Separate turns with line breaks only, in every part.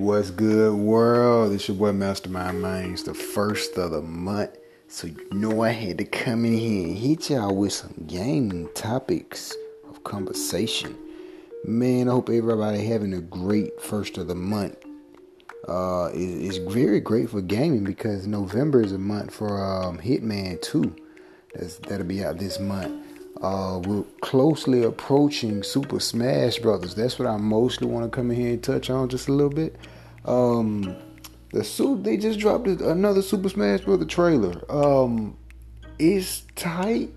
What's good, world? It's your boy Mastermind Minds, the first of the month. So you know I had to come in here and hit y'all with some gaming topics of conversation. Man, I hope everybody having a great first of the month. Uh, it's, very great for gaming because November is a month for um, Hitman 2. That's, that'll be out this month. Uh, we're closely approaching Super Smash Brothers. That's what I mostly want to come in here and touch on just a little bit. Um, the suit they just dropped another Super Smash Brother trailer. Um, it's tight,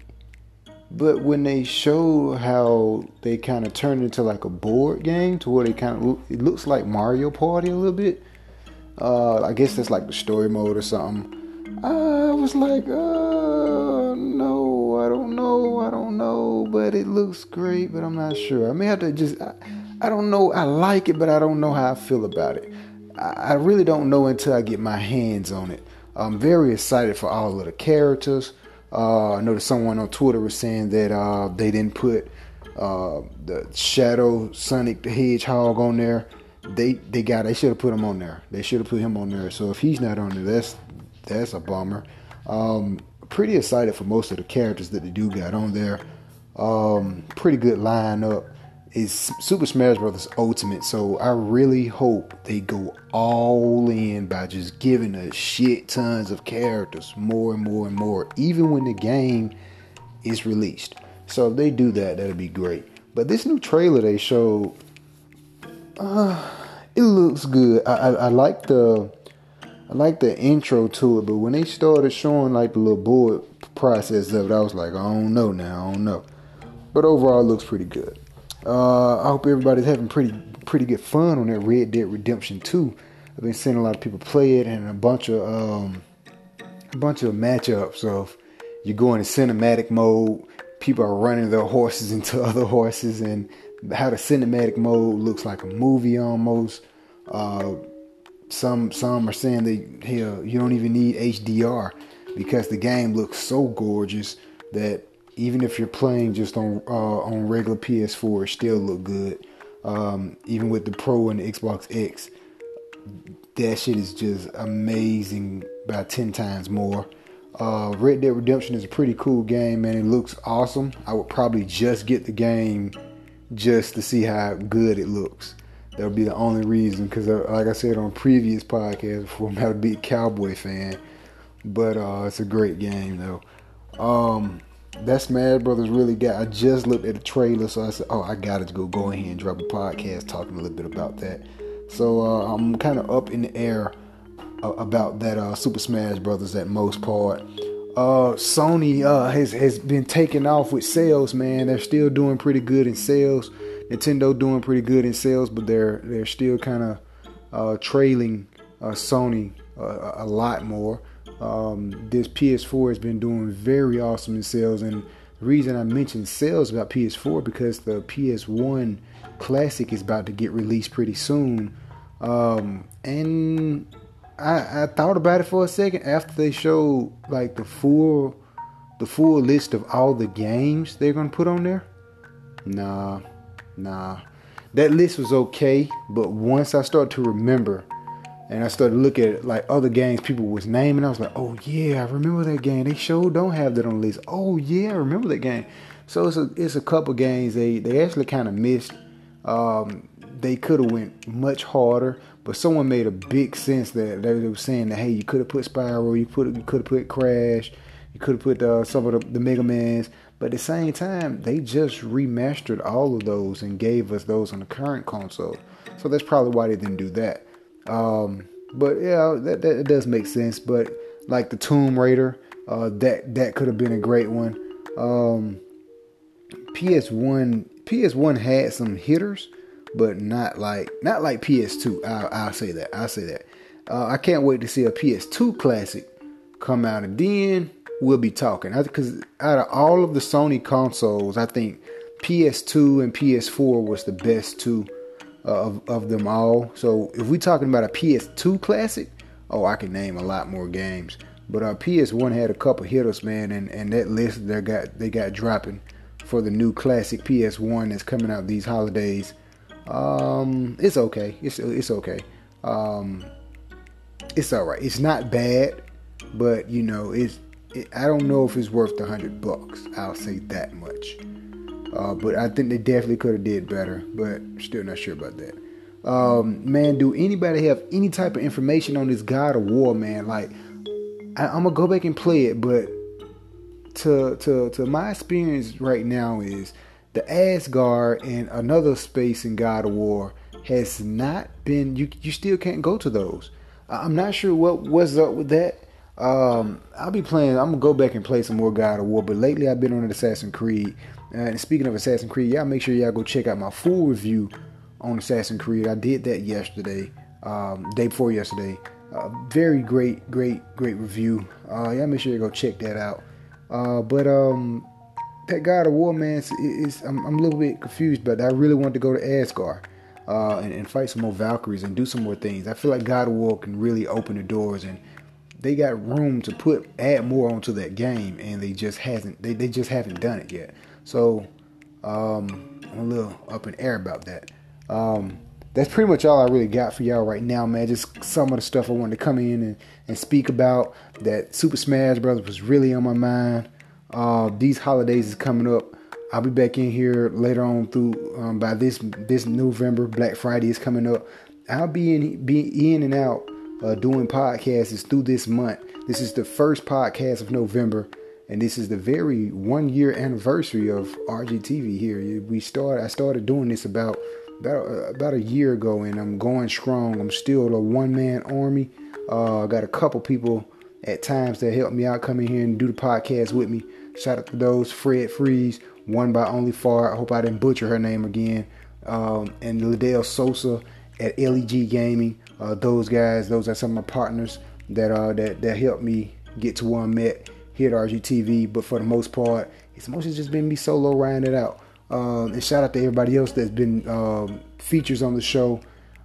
but when they show how they kind of turn into like a board game to where they kind of it looks like Mario Party a little bit. Uh, I guess that's like the story mode or something. I was like, uh, I don't know, but it looks great, but I'm not sure. I may have to just, I, I don't know, I like it, but I don't know how I feel about it. I, I really don't know until I get my hands on it. I'm very excited for all of the characters. Uh, I noticed someone on Twitter was saying that uh, they didn't put uh, the Shadow Sonic the Hedgehog on there. They they got they should have put him on there. They should have put him on there. So if he's not on there, that's that's a bummer. Um, pretty excited for most of the characters that they do got on there. Um, pretty good lineup. It's Super Smash Bros. Ultimate, so I really hope they go all in by just giving us shit tons of characters, more and more and more, even when the game is released. So if they do that, that'll be great. But this new trailer they showed, uh, it looks good. I, I, I like the I like the intro to it, but when they started showing like the little board process of it, I was like, I don't know now, I don't know. But overall, it looks pretty good. Uh, I hope everybody's having pretty pretty good fun on that Red Dead Redemption 2. I've been seeing a lot of people play it and a bunch of um, a bunch of matchups of you go into cinematic mode, people are running their horses into other horses, and how the cinematic mode looks like a movie almost. Uh, some some are saying that hell, you don't even need HDR because the game looks so gorgeous that even if you're playing just on uh, on regular PS4, it still look good. Um, even with the Pro and the Xbox X, that shit is just amazing by ten times more. Uh, Red Dead Redemption is a pretty cool game, man. It looks awesome. I would probably just get the game just to see how good it looks. That would be the only reason, because uh, like I said on previous podcasts, before I'm not a big Cowboy fan, but uh, it's a great game though. Um, that Smash Brothers really got. I just looked at the trailer, so I said, "Oh, I gotta go go ahead and drop a podcast talking a little bit about that." So uh, I'm kind of up in the air about that uh, Super Smash Brothers at most part. Uh, Sony uh, has has been taking off with sales, man. They're still doing pretty good in sales. Nintendo doing pretty good in sales, but they're they're still kind of uh, trailing uh, Sony uh, a lot more. Um, this PS4 has been doing very awesome in sales, and the reason I mentioned sales about PS4 because the PS1 Classic is about to get released pretty soon, um, and I, I thought about it for a second after they showed like the full the full list of all the games they're gonna put on there. Nah, Nah, that list was okay, but once I started to remember and I started to look at like other games people was naming, I was like, oh yeah, I remember that game. They sure don't have that on the list. Oh yeah, I remember that game. So it's a it's a couple games they they actually kind of missed. Um, they could have went much harder, but someone made a big sense that they were saying that hey, you could have put Spyro, you put you could have put Crash, you could have put uh, some of the, the Mega Mans, but at the same time, they just remastered all of those and gave us those on the current console. So that's probably why they didn't do that. Um, but yeah, that, that does make sense. But like the Tomb Raider, uh, that that could have been a great one. Um, PS1 PS1 had some hitters, but not like not like PS2. I'll, I'll say that. I'll say that. Uh, I can't wait to see a PS2 classic come out, and then we'll be talking. Because out of all of the Sony consoles, I think PS2 and PS4 was the best two uh, of, of them all. So if we're talking about a PS2 classic, oh, I can name a lot more games. But our uh, PS1 had a couple hitters, man, and, and that list they got they got dropping for the new classic PS1 that's coming out these holidays. Um, it's okay. It's it's okay. Um, it's all right. It's not bad, but you know, it's. It, I don't know if it's worth the hundred bucks. I'll say that much. Uh, but I think they definitely could have did better. But still not sure about that. Um, man, do anybody have any type of information on this God of War, man? Like, I, I'm gonna go back and play it, but to to to my experience right now is the Asgard and another space in God of War has not been. You you still can't go to those. I'm not sure what what's up with that. Um, I'll be playing. I'm gonna go back and play some more God of War. But lately, I've been on Assassin's Creed. Uh, and speaking of Assassin's Creed, y'all make sure y'all go check out my full review on Assassin's Creed. I did that yesterday, um, day before yesterday. Uh, very great, great, great review. Uh, y'all make sure you go check that out. Uh, but um, that God of War, man, is, is I'm, I'm, a little bit confused, but I really want to go to Asgard uh, and, and, fight some more Valkyries and do some more things. I feel like God of War can really open the doors, and they got room to put add more onto that game, and they just hasn't they, they just haven't done it yet. So um, I'm a little up in air about that. Um, that's pretty much all I really got for y'all right now, man. Just some of the stuff I wanted to come in and, and speak about. That Super Smash Brothers was really on my mind. Uh, these holidays is coming up. I'll be back in here later on through um, by this this November. Black Friday is coming up. I'll be in be in and out uh, doing podcasts is through this month. This is the first podcast of November, and this is the very one year anniversary of RGTV here. We started. I started doing this about about uh, about a year ago, and I'm going strong. I'm still a one man army. Uh, I got a couple people at times that help me out, come in here and do the podcast with me. Shout out to those Fred Freeze, one by Only Far. I hope I didn't butcher her name again. Um, and Liddell Sosa at LEG Gaming. Uh, those guys, those are some of my partners that uh, that that helped me get to where I'm at here at RGTV. But for the most part, it's mostly just been me solo riding it out. Um, and shout out to everybody else that's been um, features on the show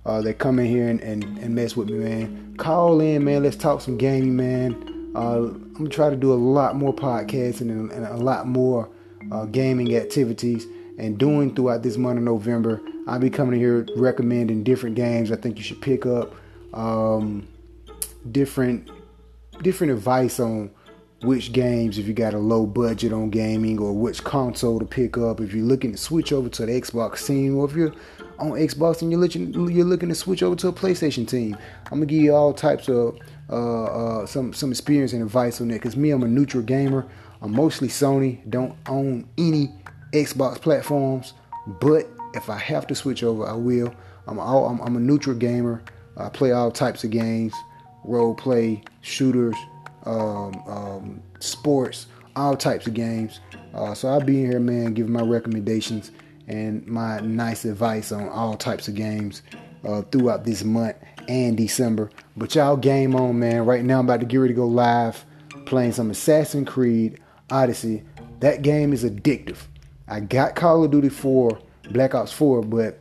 uh, that come in here and, and, and, mess with me, man. Call in, man. Let's talk some gaming, man. Uh, I'm gonna try to do a lot more podcasting and, and a lot more uh, gaming activities and doing throughout this month of November. I'll be coming here recommending different games I think you should pick up, um, different different advice on which games if you got a low budget on gaming or which console to pick up if you're looking to switch over to the Xbox team or if you're on Xbox and you're looking you're looking to switch over to a PlayStation team. I'm gonna give you all types of uh, uh, some some experience and advice on that because me I'm a neutral gamer. I'm mostly Sony. Don't own any Xbox platforms, but if I have to switch over, I will. I'm all, I'm, I'm a neutral gamer. I play all types of games, role play, shooters, um, um, sports, all types of games. Uh, so I'll be here, man, giving my recommendations and my nice advice on all types of games uh, throughout this month and December. But y'all game on, man. Right now I'm about to get ready to go live playing some Assassin's Creed Odyssey. That game is addictive. I got Call of Duty 4, Black Ops 4, but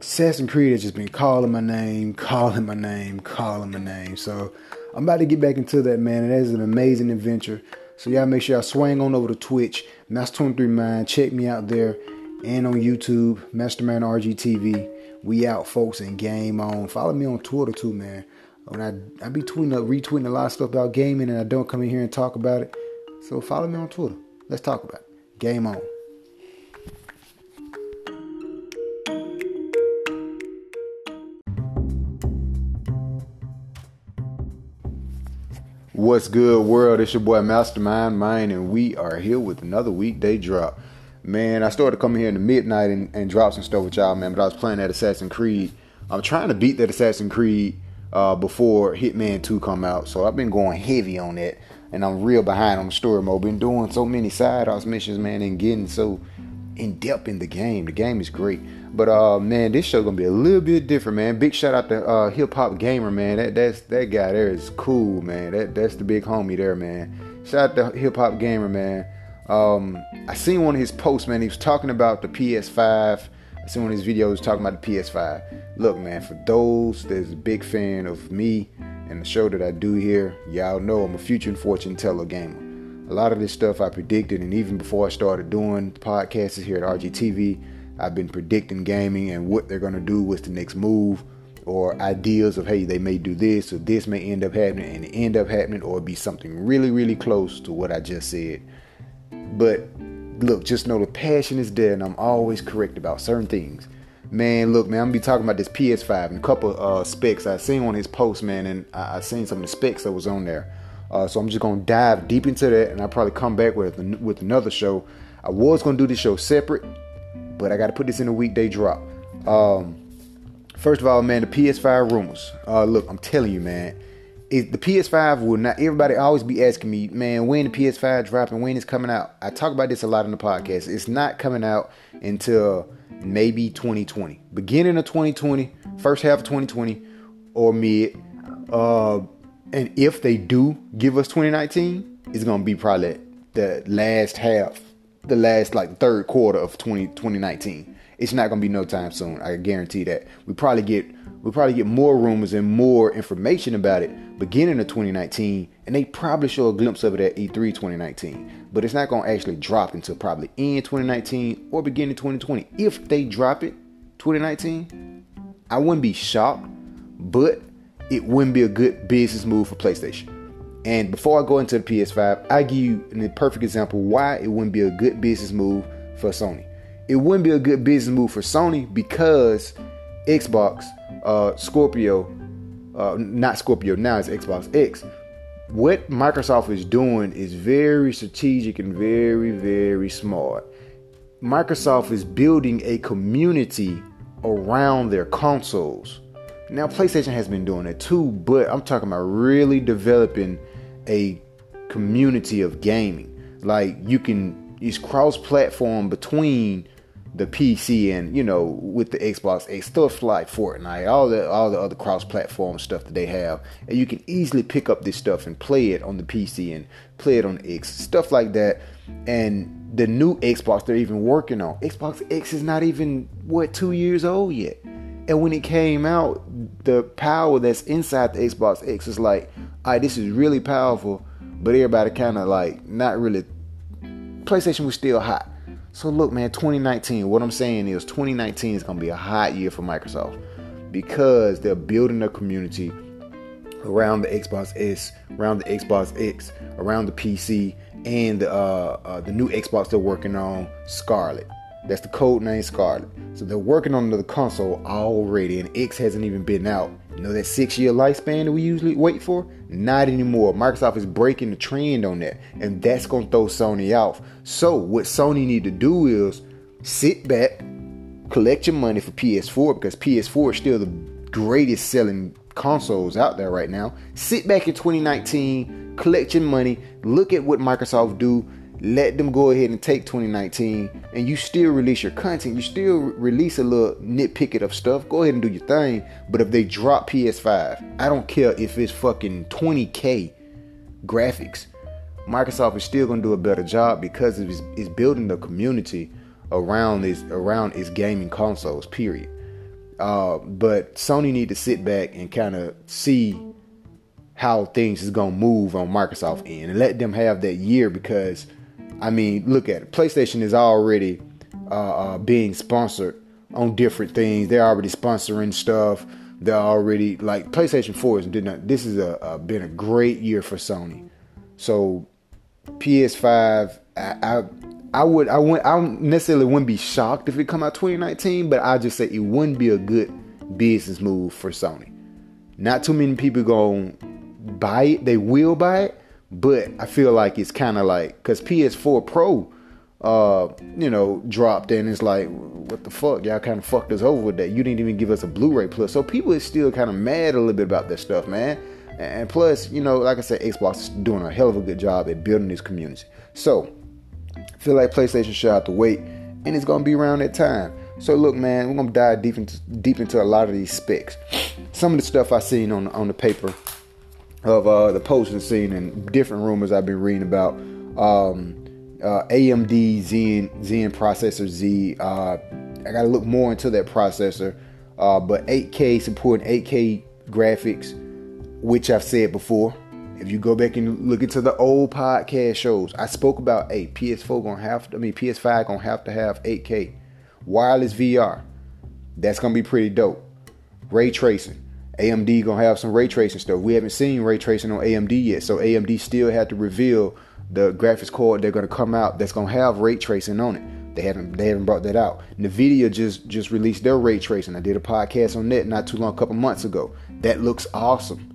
Assassin's Creed has just been calling my name, calling my name, calling my name. So I'm about to get back into that, man. And that is an amazing adventure. So y'all make sure y'all swing on over to Twitch, Master23 Mind. Check me out there and on YouTube, Mastermind RGTV. We out, folks, and game on. Follow me on Twitter too, man. When I I be tweeting up, retweeting a lot of stuff about gaming, and I don't come in here and talk about it. So follow me on Twitter. Let's talk about it. Game on. What's good, world? It's your boy Mastermind Mind, and we are here with another weekday drop. Man, I started coming here in the midnight and, and drop some stuff with y'all, man. But I was playing that Assassin's Creed. I'm trying to beat that Assassin's Creed uh, before Hitman 2 come out, so I've been going heavy on that, and I'm real behind on the story mode. Been doing so many side house missions, man, and getting so in depth in the game. The game is great. But uh man, this show gonna be a little bit different, man. Big shout out to uh Hip Hop Gamer, man. That that's that guy there is cool, man. That that's the big homie there, man. Shout out to Hip Hop Gamer, man. Um I seen one of his posts, man. He was talking about the PS5. I seen one of his videos talking about the PS5. Look, man, for those that's a big fan of me and the show that I do here, y'all know I'm a future and fortune teller gamer a lot of this stuff I predicted, and even before I started doing podcasts here at RGTV, I've been predicting gaming and what they're going to do, what's the next move. or ideas of hey they may do this or this may end up happening and end up happening or be something really really close to what I just said. But look, just know the passion is there and I'm always correct about certain things. Man, look, man, I'm gonna be talking about this PS5 and a couple uh, specs I seen on his post, man, and I, I seen some of the specs that was on there. Uh, so I'm just gonna dive deep into that, and I'll probably come back with with another show. I was gonna do this show separate, but I got to put this in a weekday drop. Um, first of all, man, the PS5 rumors. Uh, look, I'm telling you, man, it, the PS5 will not. Everybody always be asking me, man, when the PS5 dropping, when it's coming out. I talk about this a lot in the podcast. It's not coming out until maybe 2020, beginning of 2020, first half of 2020, or mid. Uh, and if they do give us 2019, it's gonna be probably the last half, the last like third quarter of 20, 2019. It's not gonna be no time soon. I guarantee that. We probably get we probably get more rumors and more information about it beginning of 2019, and they probably show a glimpse of it at E3 2019. But it's not gonna actually drop until probably end 2019 or beginning 2020. If they drop it 2019, I wouldn't be shocked, but it wouldn't be a good business move for PlayStation. And before I go into the PS5, I give you the perfect example why it wouldn't be a good business move for Sony. It wouldn't be a good business move for Sony because Xbox, uh, Scorpio, uh, not Scorpio, now it's Xbox X. What Microsoft is doing is very strategic and very, very smart. Microsoft is building a community around their consoles now, PlayStation has been doing it too, but I'm talking about really developing a community of gaming. Like you can use cross-platform between the PC and you know with the Xbox X stuff like Fortnite, all the all the other cross-platform stuff that they have, and you can easily pick up this stuff and play it on the PC and play it on the X, stuff like that. And the new Xbox they're even working on, Xbox X is not even what two years old yet. And when it came out, the power that's inside the Xbox X is like, all right, this is really powerful, but everybody kind of like not really. PlayStation was still hot. So look, man, 2019. What I'm saying is, 2019 is gonna be a hot year for Microsoft because they're building a community around the Xbox S, around the Xbox X, around the PC, and uh, uh, the new Xbox they're working on, Scarlett. That's the code name Scarlett. So they're working on the console already, and X hasn't even been out. You know that six year lifespan that we usually wait for? Not anymore. Microsoft is breaking the trend on that, and that's gonna throw Sony off. So what Sony need to do is sit back, collect your money for PS4 because PS4 is still the greatest selling consoles out there right now. Sit back in 2019, collect your money, look at what Microsoft do let them go ahead and take 2019 and you still release your content you still release a little nitpicket of stuff go ahead and do your thing. But if they drop ps5 i don't care if it's fucking 20k graphics. Microsoft is still going to do a better job because it's, it's building the community around its around its gaming consoles period. Uh, but sony need to sit back and kind of see how things is gonna move on Microsoft end and let them have that year because I mean, look at it. PlayStation is already uh, uh, being sponsored on different things. They're already sponsoring stuff. They're already like PlayStation 4 is did not. This is a, a been a great year for Sony. So PS5, I, I I would I would I necessarily wouldn't be shocked if it come out 2019, but I just say it wouldn't be a good business move for Sony. Not too many people gonna buy it. They will buy it, but I feel like it's kind of like because PS4 Pro, uh, you know, dropped and it's like, what the fuck? Y'all kind of fucked us over with that. You didn't even give us a Blu-ray plus. So people are still kind of mad a little bit about that stuff, man. And plus, you know, like I said, Xbox is doing a hell of a good job at building this community. So I feel like PlayStation should have to wait, and it's gonna be around that time. So look, man, we're gonna dive deep into deep into a lot of these specs. Some of the stuff I seen on on the paper of uh, the posting scene and different rumors I've been reading about. Um, uh, AMD Zen Zen processor Z. Uh, I got to look more into that processor, uh, but 8K supporting 8K graphics, which I've said before. If you go back and look into the old podcast shows, I spoke about a PS4 gonna have, to, I mean PS5 gonna have to have 8K wireless VR. That's gonna be pretty dope. ray tracing. AMD gonna have some ray tracing stuff. We haven't seen ray tracing on AMD yet, so AMD still had to reveal the graphics card they're gonna come out that's gonna have ray tracing on it. They haven't they haven't brought that out. Nvidia just just released their ray tracing. I did a podcast on that not too long, a couple months ago. That looks awesome.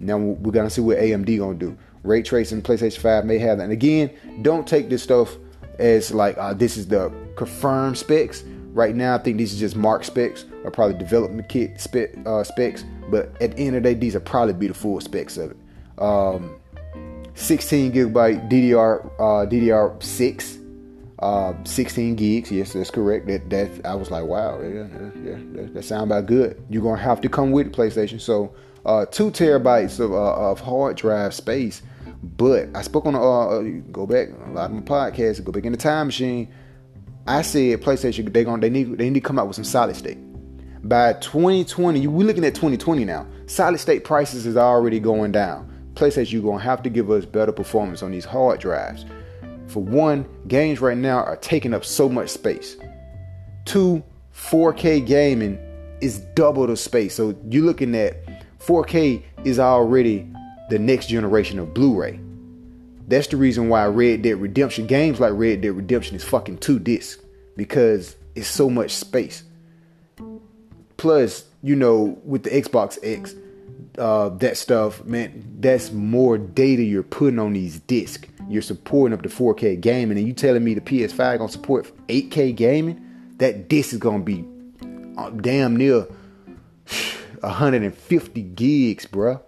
Now we're gonna see what AMD gonna do. Ray tracing, PlayStation 5 may have that. And again, don't take this stuff as like uh, this is the confirmed specs. Right now, I think these are just mark specs or probably development kit spec, uh, specs. But at the end of the day, these are probably be the full specs of it. Um, 16 gigabyte DDR uh, DDR6, uh, 16 gigs. Yes, that's correct. That that I was like, wow, yeah, yeah, yeah that, that sound about good. You're gonna have to come with the PlayStation. So uh, two terabytes of, uh, of hard drive space. But I spoke on uh, uh, go back a lot of my podcasts. Go back in the time machine. I said PlayStation they going they need they need to come out with some solid state by 2020. We're looking at 2020 now. Solid state prices is already going down. PlayStation, you're gonna have to give us better performance on these hard drives. For one, games right now are taking up so much space. Two, 4K gaming is double the space. So you're looking at 4K is already the next generation of Blu-ray. That's the reason why Red Dead Redemption games like Red Dead Redemption is fucking two discs because it's so much space. Plus, you know, with the Xbox X, uh, that stuff, man, that's more data you're putting on these discs. You're supporting up to 4K gaming, and you telling me the PS5 gonna support 8K gaming? That disc is gonna be uh, damn near 150 gigs, bruh.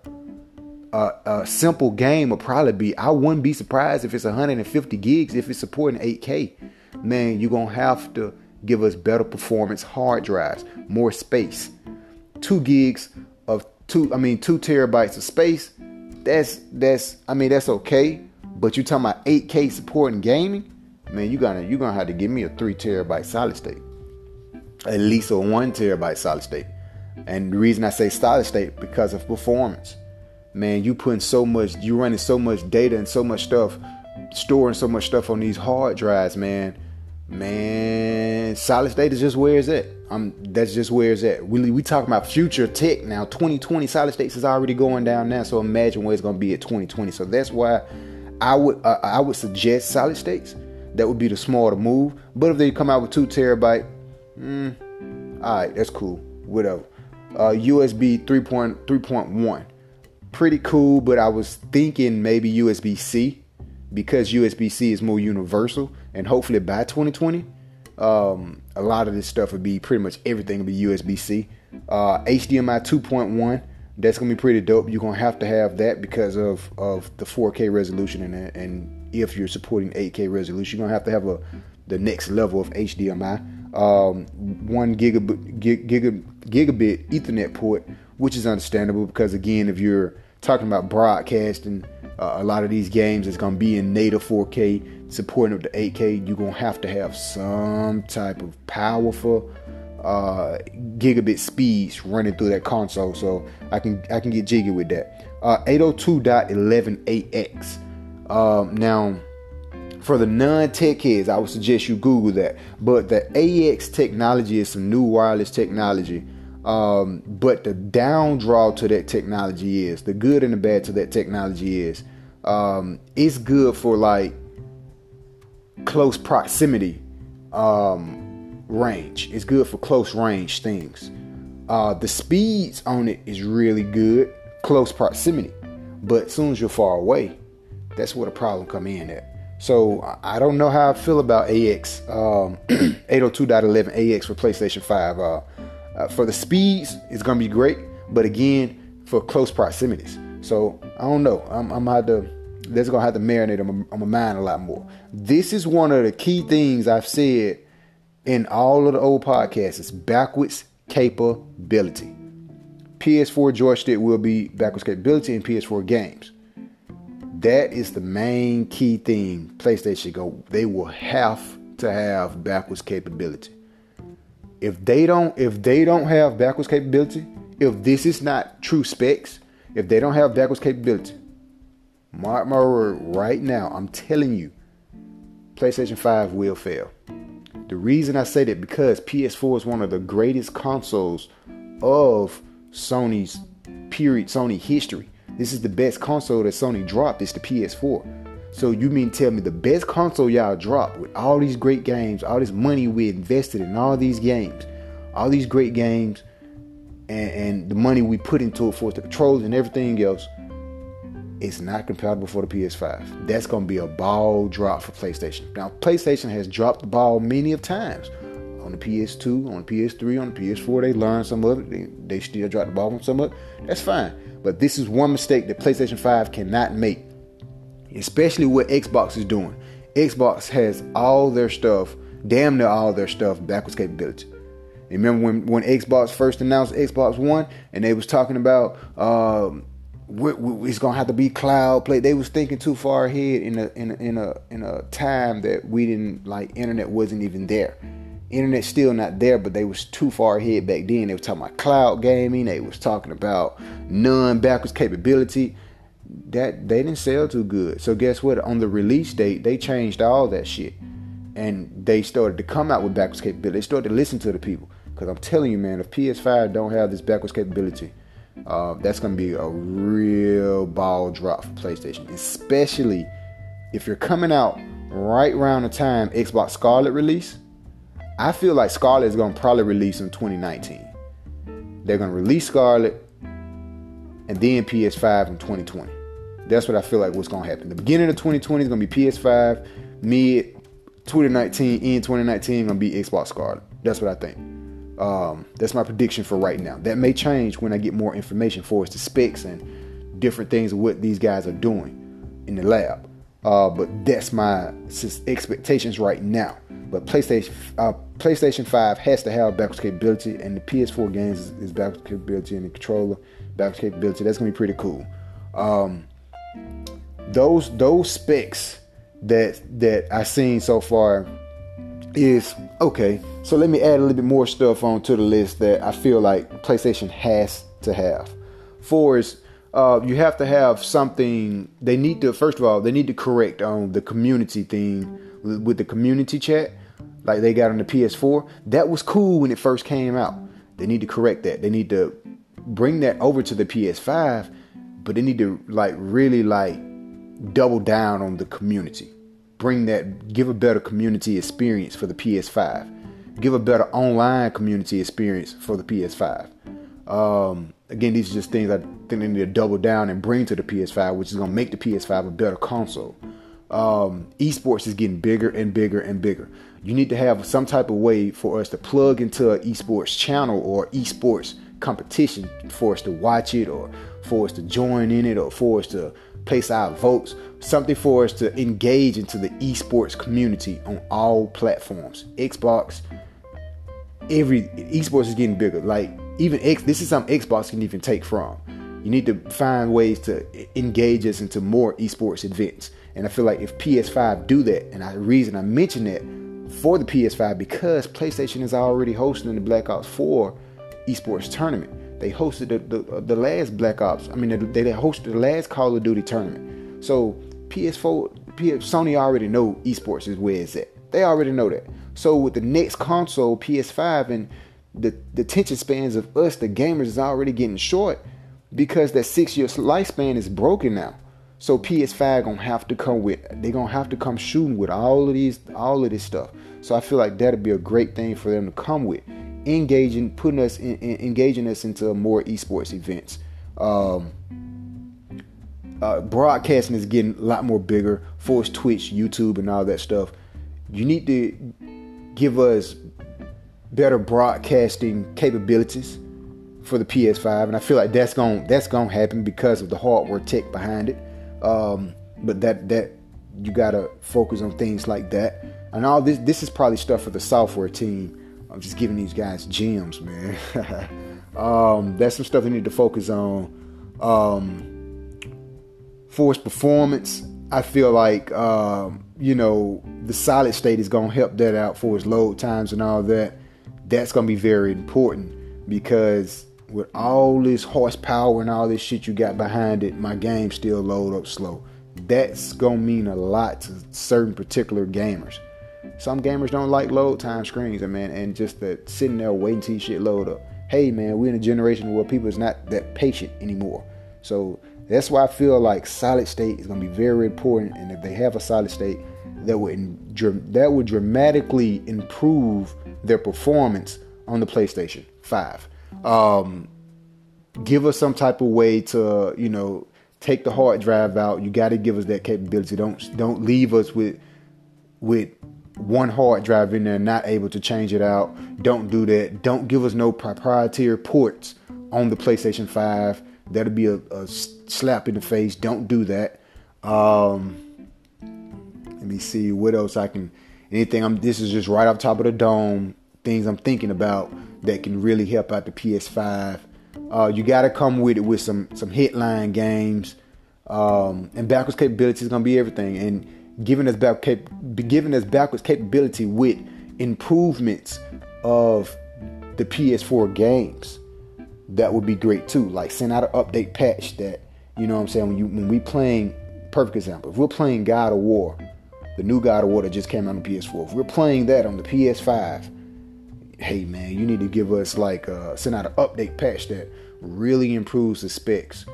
Uh, a simple game would probably be. I wouldn't be surprised if it's 150 gigs if it's supporting 8K. Man, you're gonna have to give us better performance hard drives, more space. Two gigs of two, I mean two terabytes of space. That's that's I mean that's okay. But you talking about 8K supporting gaming? Man, you gonna you gonna have to give me a three terabyte solid state. At least a one terabyte solid state. And the reason I say solid state because of performance. Man, you putting so much, you running so much data and so much stuff, storing so much stuff on these hard drives, man. Man, solid state is just where it's at. Um, that's just where it's at. We we talking about future tech now. 2020 solid states is already going down now. So imagine where it's gonna be at 2020. So that's why I would uh, I would suggest solid states. That would be the smarter move. But if they come out with two terabyte, mm, all right, that's cool. Whatever uh, USB 3.3.1. Pretty cool, but I was thinking maybe USB C because USB C is more universal, and hopefully by 2020, um, a lot of this stuff would be pretty much everything will be USB C. Uh, HDMI 2.1. That's gonna be pretty dope. You're gonna have to have that because of of the 4K resolution and and if you're supporting 8K resolution, you're gonna have to have a the next level of HDMI um, one gigabit, giga, gigabit Ethernet port, which is understandable because again, if you're talking about broadcasting, uh, a lot of these games is gonna be in native 4K, supporting up to 8K. You're gonna have to have some type of powerful uh, gigabit speeds running through that console. So I can I can get jiggy with that. Uh, 802.11ax. Um, now for the non-tech heads, I would suggest you Google that. But the AX technology is some new wireless technology. Um, but the down draw to that technology is the good and the bad to that technology is um, it's good for like close proximity um, range. It's good for close range things. Uh, the speeds on it is really good, close proximity. But as soon as you're far away, that's where the problem come in at. So I don't know how I feel about AX um, 802.11 AX for PlayStation 5. Uh, uh, for the speeds, it's gonna be great, but again, for close proximities. So I don't know. I'm, I'm to. That's gonna have to marinate on my, on my mind a lot more. This is one of the key things I've said in all of the old podcasts. It's backwards capability. PS4 joystick will be backwards capability in PS4 games. That is the main key thing PlayStation go. They will have to have backwards capability. If they don't, if they don't have backwards capability, if this is not true specs, if they don't have backwards capability, mark my word right now, I'm telling you, PlayStation 5 will fail. The reason I say that because PS4 is one of the greatest consoles of Sony's period, Sony history. This is the best console that Sony dropped. It's the PS4. So you mean tell me the best console y'all dropped with all these great games, all this money we invested in all these games, all these great games, and, and the money we put into it for the controls and everything else, it's not compatible for the PS5. That's gonna be a ball drop for PlayStation. Now PlayStation has dropped the ball many of times on the PS2, on the PS3, on the PS4. They learned some of it. They, they still dropped the ball on some of it. That's fine. But this is one mistake that PlayStation 5 cannot make, especially what Xbox is doing. Xbox has all their stuff, damn near all their stuff, backwards capability. Remember when, when Xbox first announced Xbox One and they was talking about um, we, it's gonna have to be cloud play. They was thinking too far ahead in a in a, in a in a time that we didn't like. Internet wasn't even there. Internet still not there, but they was too far ahead back then. They were talking about cloud gaming. They was talking about none backwards capability. That they didn't sell too good. So guess what? On the release date, they changed all that shit, and they started to come out with backwards capability. They started to listen to the people. Because I'm telling you, man, if PS5 don't have this backwards capability, uh, that's gonna be a real ball drop for PlayStation, especially if you're coming out right around the time Xbox Scarlett release I feel like Scarlett is to probably release in 2019. They're to release Scarlett and then PS5 in 2020. That's what I feel like what's to happen. The beginning of 2020 is to be PS5. Mid 2019, in 2019, going to be Xbox Scarlett. That's what I think. Um, that's my prediction for right now. That may change when I get more information for us, the specs and different things of what these guys are doing in the lab. Uh, but that's my expectations right now. But PlayStation uh, PlayStation 5 has to have backwards capability, and the PS4 games is, is backwards capability, and the controller backwards capability. That's gonna be pretty cool. Um, those those specs that that I've seen so far is okay. So let me add a little bit more stuff onto the list that I feel like PlayStation has to have. For is uh, you have to have something. They need to first of all they need to correct on the community thing with the community chat, like they got on the PS4. That was cool when it first came out. They need to correct that. They need to bring that over to the PS5, but they need to like really like double down on the community. Bring that, give a better community experience for the PS5. Give a better online community experience for the PS5. Um, again, these are just things I think they need to double down and bring to the PS5, which is going to make the PS5 a better console. Um, esports is getting bigger and bigger and bigger. You need to have some type of way for us to plug into an esports channel or esports competition for us to watch it or for us to join in it or for us to place our votes. Something for us to engage into the esports community on all platforms. Xbox, every esports is getting bigger. Like even X, this is something Xbox can even take from. You need to find ways to engage us into more esports events. And I feel like if PS5 do that, and the reason I mention that for the PS5 because PlayStation is already hosting the Black Ops 4 esports tournament. They hosted the, the, the last Black Ops. I mean, they, they hosted the last Call of Duty tournament. So PS4, PS, Sony already know esports is where it's at. They already know that. So with the next console, PS5, and the, the attention spans of us, the gamers, is already getting short because that six year lifespan is broken now. So PS5 gonna have to come with they gonna have to come shooting with all of these all of this stuff. So I feel like that'd be a great thing for them to come with, engaging, putting us in, in engaging us into more esports events. Um, uh, broadcasting is getting a lot more bigger. Force Twitch, YouTube, and all that stuff. You need to give us better broadcasting capabilities for the PS5, and I feel like that's going that's going to happen because of the hardware tech behind it. Um, but that that you gotta focus on things like that. And all this this is probably stuff for the software team. I'm just giving these guys gems, man. um, that's some stuff they need to focus on. Um, performance. I feel like um, you know the solid state is gonna help that out for its load times and all that. That's gonna be very important because with all this horsepower and all this shit you got behind it, my game still load up slow. That's gonna mean a lot to certain particular gamers. Some gamers don't like load time screens, man, and just that sitting there waiting till shit load up. hey man, we're in a generation where people is not that patient anymore. So that's why I feel like solid state is going to be very important. And if they have a solid state, that would that would dramatically improve their performance on the PlayStation 5. Um, give us some type of way to, you know, take the hard drive out. You got to give us that capability. Don't don't leave us with with one hard drive in there, not able to change it out. Don't do that. Don't give us no proprietary ports on the PlayStation 5. That'll be a, a slap in the face. Don't do that. Um, let me see what else I can. Anything I'm. This is just right off top of the dome. Things I'm thinking about that can really help out the PS5. Uh, you got to come with it with some some headline games. Um, and backwards capability is gonna be everything. And giving us back cap- giving us backwards capability with improvements of the PS4 games. That would be great too. Like send out an update patch that you know what I'm saying when you when we playing perfect example. If we're playing God of War, the new God of War that just came out on the PS4. If we're playing that on the PS5, hey man, you need to give us like uh, send out an update patch that really improves the specs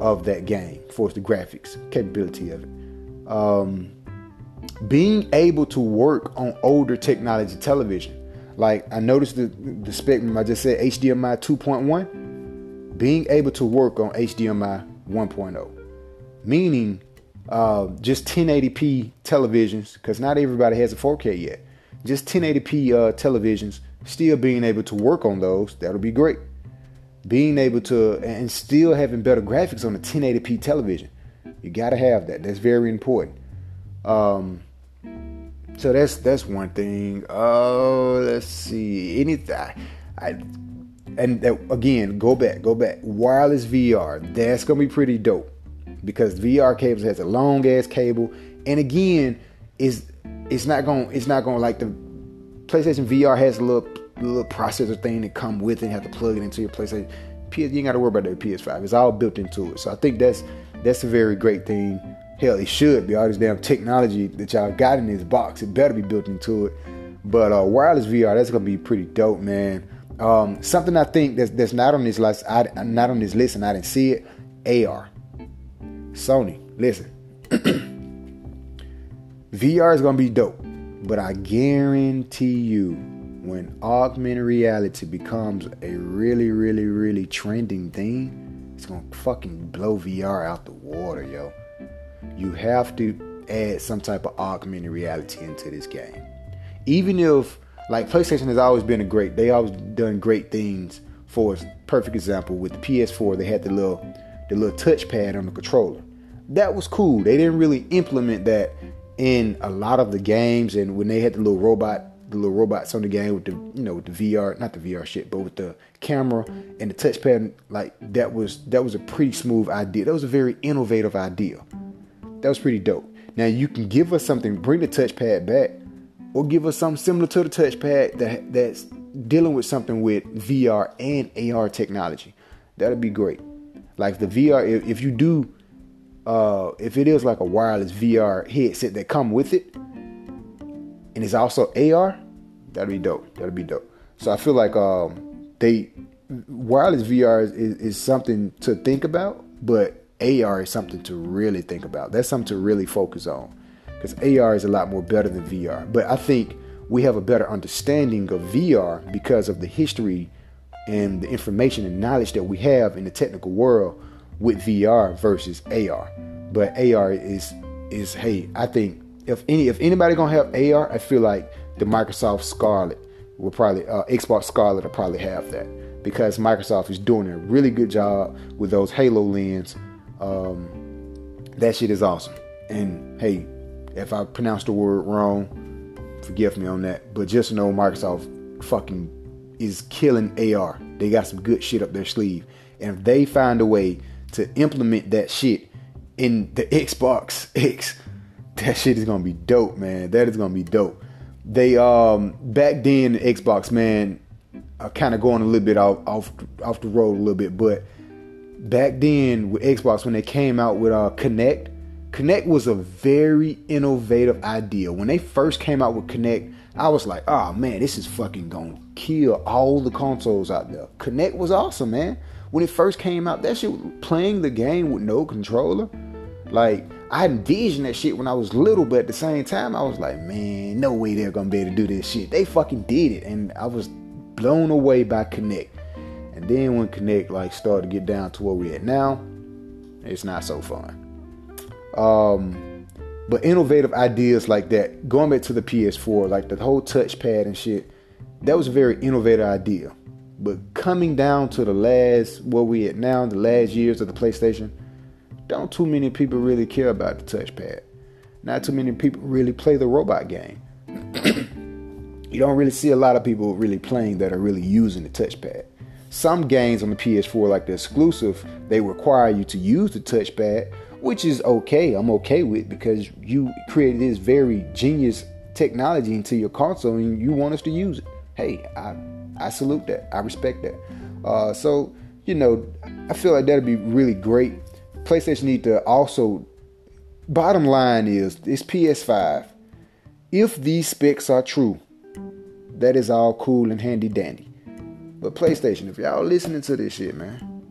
of that game for the graphics capability of it um, being able to work on older technology television. Like I noticed the, the spectrum, I just said HDMI 2.1, being able to work on HDMI 1.0, meaning uh, just 1080p televisions, because not everybody has a 4K yet. Just 1080p uh, televisions, still being able to work on those, that'll be great. Being able to, and still having better graphics on a 1080p television. You gotta have that. That's very important. Um, so that's that's one thing. Oh, let's see. Anything. I, and that, again, go back, go back. Wireless VR. That's gonna be pretty dope because VR cables has a long ass cable, and again, is it's not gonna it's not gonna like the PlayStation VR has a little little processor thing that come with it. You have to plug it into your PlayStation. You ain't got to worry about the PS5. It's all built into it. So I think that's that's a very great thing. Hell, it should be all this damn technology that y'all got in this box. It better be built into it. But uh, wireless VR, that's gonna be pretty dope, man. Um, something I think that's that's not on this list, I, not on this list, and I didn't see it. AR. Sony, listen. VR is gonna be dope, but I guarantee you, when augmented reality becomes a really, really, really trending thing, it's gonna fucking blow VR out the water, yo. You have to add some type of augmented reality into this game. Even if like PlayStation has always been a great, they always done great things for us. Perfect example with the PS4, they had the little the little touchpad on the controller. That was cool. They didn't really implement that in a lot of the games, and when they had the little robot the little robots on the game with the you know with the VR, not the VR shit, but with the camera and the touchpad. Like that was that was a pretty smooth idea. That was a very innovative idea. That was pretty dope. Now you can give us something, bring the touchpad back, or give us something similar to the touchpad that that's dealing with something with VR and AR technology. That'd be great. Like the VR, if, if you do, uh, if it is like a wireless VR headset that come with it, and it's also AR, that'd be dope. That'd be dope. So I feel like um, they wireless VR is, is, is something to think about, but AR is something to really think about. That's something to really focus on because AR is a lot more better than VR. But I think we have a better understanding of VR because of the history and the information and knowledge that we have in the technical world with VR versus AR. But AR is is hey, I think if any if anybody gonna have AR, I feel like the Microsoft Scarlett will probably uh, Xbox Scarlett will probably have that because Microsoft is doing a really good job with those HoloLens. Um, that shit is awesome. And hey, if I pronounce the word wrong, forgive me on that. But just know Microsoft fucking is killing AR. They got some good shit up their sleeve. And if they find a way to implement that shit in the Xbox X, that shit is gonna be dope, man. That is gonna be dope. They um back then Xbox, man, are kind of going a little bit off off off the road a little bit, but back then with Xbox when they came out with uh Connect, Kinect was a very innovative idea. When they first came out with Kinect, I was like, oh man, this is fucking gonna kill all the consoles out there. Kinect was awesome, man. When it first came out, that shit playing the game with no controller. Like I envisioned that shit when I was little, but at the same time, I was like, man, no way they're gonna be able to do this shit. They fucking did it, and I was blown away by Kinect. And then when Kinect like started to get down to where we at now, it's not so fun. Um, but innovative ideas like that, going back to the PS4, like the whole touchpad and shit, that was a very innovative idea. But coming down to the last where we at now, the last years of the PlayStation, don't too many people really care about the touchpad. Not too many people really play the robot game. you don't really see a lot of people really playing that are really using the touchpad. Some games on the PS4, like the exclusive, they require you to use the touchpad, which is okay. I'm okay with because you created this very genius technology into your console and you want us to use it. Hey, I I salute that. I respect that. Uh, so you know, I feel like that'd be really great. PlayStation need to also. Bottom line is, it's PS5. If these specs are true, that is all cool and handy dandy. But PlayStation, if y'all listening to this shit, man,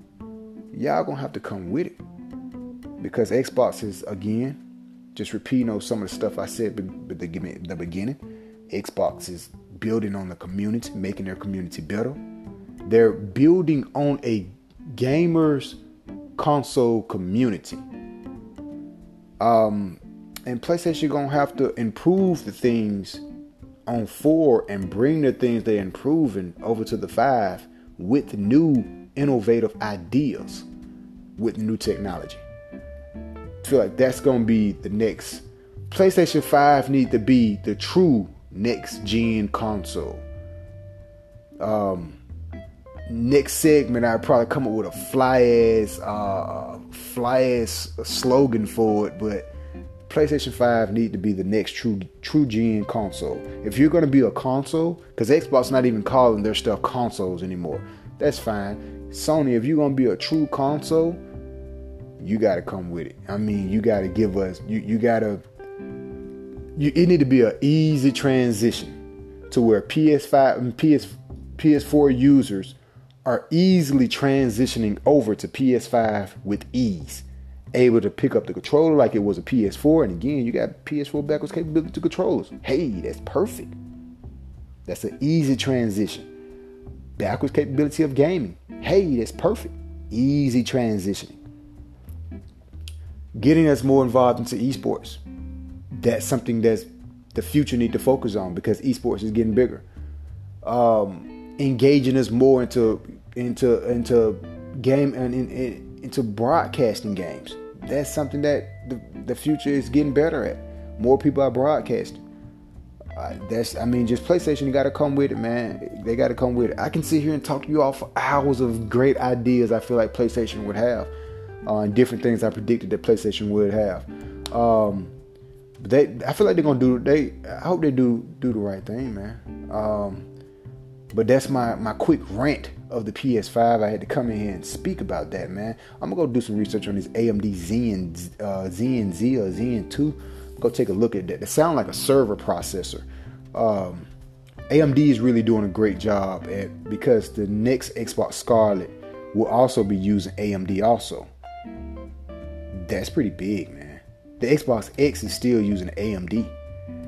y'all gonna have to come with it because Xbox is again just repeating on some of the stuff I said at the beginning. Xbox is building on the community, making their community better. They're building on a gamers console community. Um, and PlayStation gonna have to improve the things on four and bring the things they're improving over to the five with new innovative ideas, with new technology. I feel like that's gonna be the next. PlayStation 5 need to be the true next gen console. Um, next segment, I'd probably come up with a fly ass, uh, fly ass slogan for it, but PlayStation 5 need to be the next true true gen console. If you're gonna be a console, because Xbox not even calling their stuff consoles anymore, that's fine. Sony, if you're gonna be a true console, you gotta come with it. I mean, you gotta give us, you you gotta you, it need to be an easy transition to where PS5 and PS PS4 users are easily transitioning over to PS5 with ease, able to pick up the controller like it was a PS4. And again, you got PS4 backwards capability to controllers. Hey, that's perfect. That's an easy transition. Backwards capability of gaming. Hey, that's perfect. Easy transitioning. Getting us more involved into esports that's something that's the future need to focus on because esports is getting bigger. Um, engaging us more into into into game and in, in, into broadcasting games. That's something that the, the future is getting better at. More people are broadcasting. Uh, that's I mean, just PlayStation. You got to come with it, man. They got to come with it. I can sit here and talk to you all for hours of great ideas. I feel like PlayStation would have, uh, different things I predicted that PlayStation would have. Um, they I feel like they're gonna do they I hope they do do the right thing, man. Um, but that's my my quick rant of the PS5. I had to come in here and speak about that, man. I'm gonna go do some research on this AMD Zen uh, Zen Z or Zen 2. Go take a look at that. It sounds like a server processor. Um, AMD is really doing a great job at because the next Xbox Scarlett will also be using AMD also. That's pretty big, man the Xbox X is still using AMD.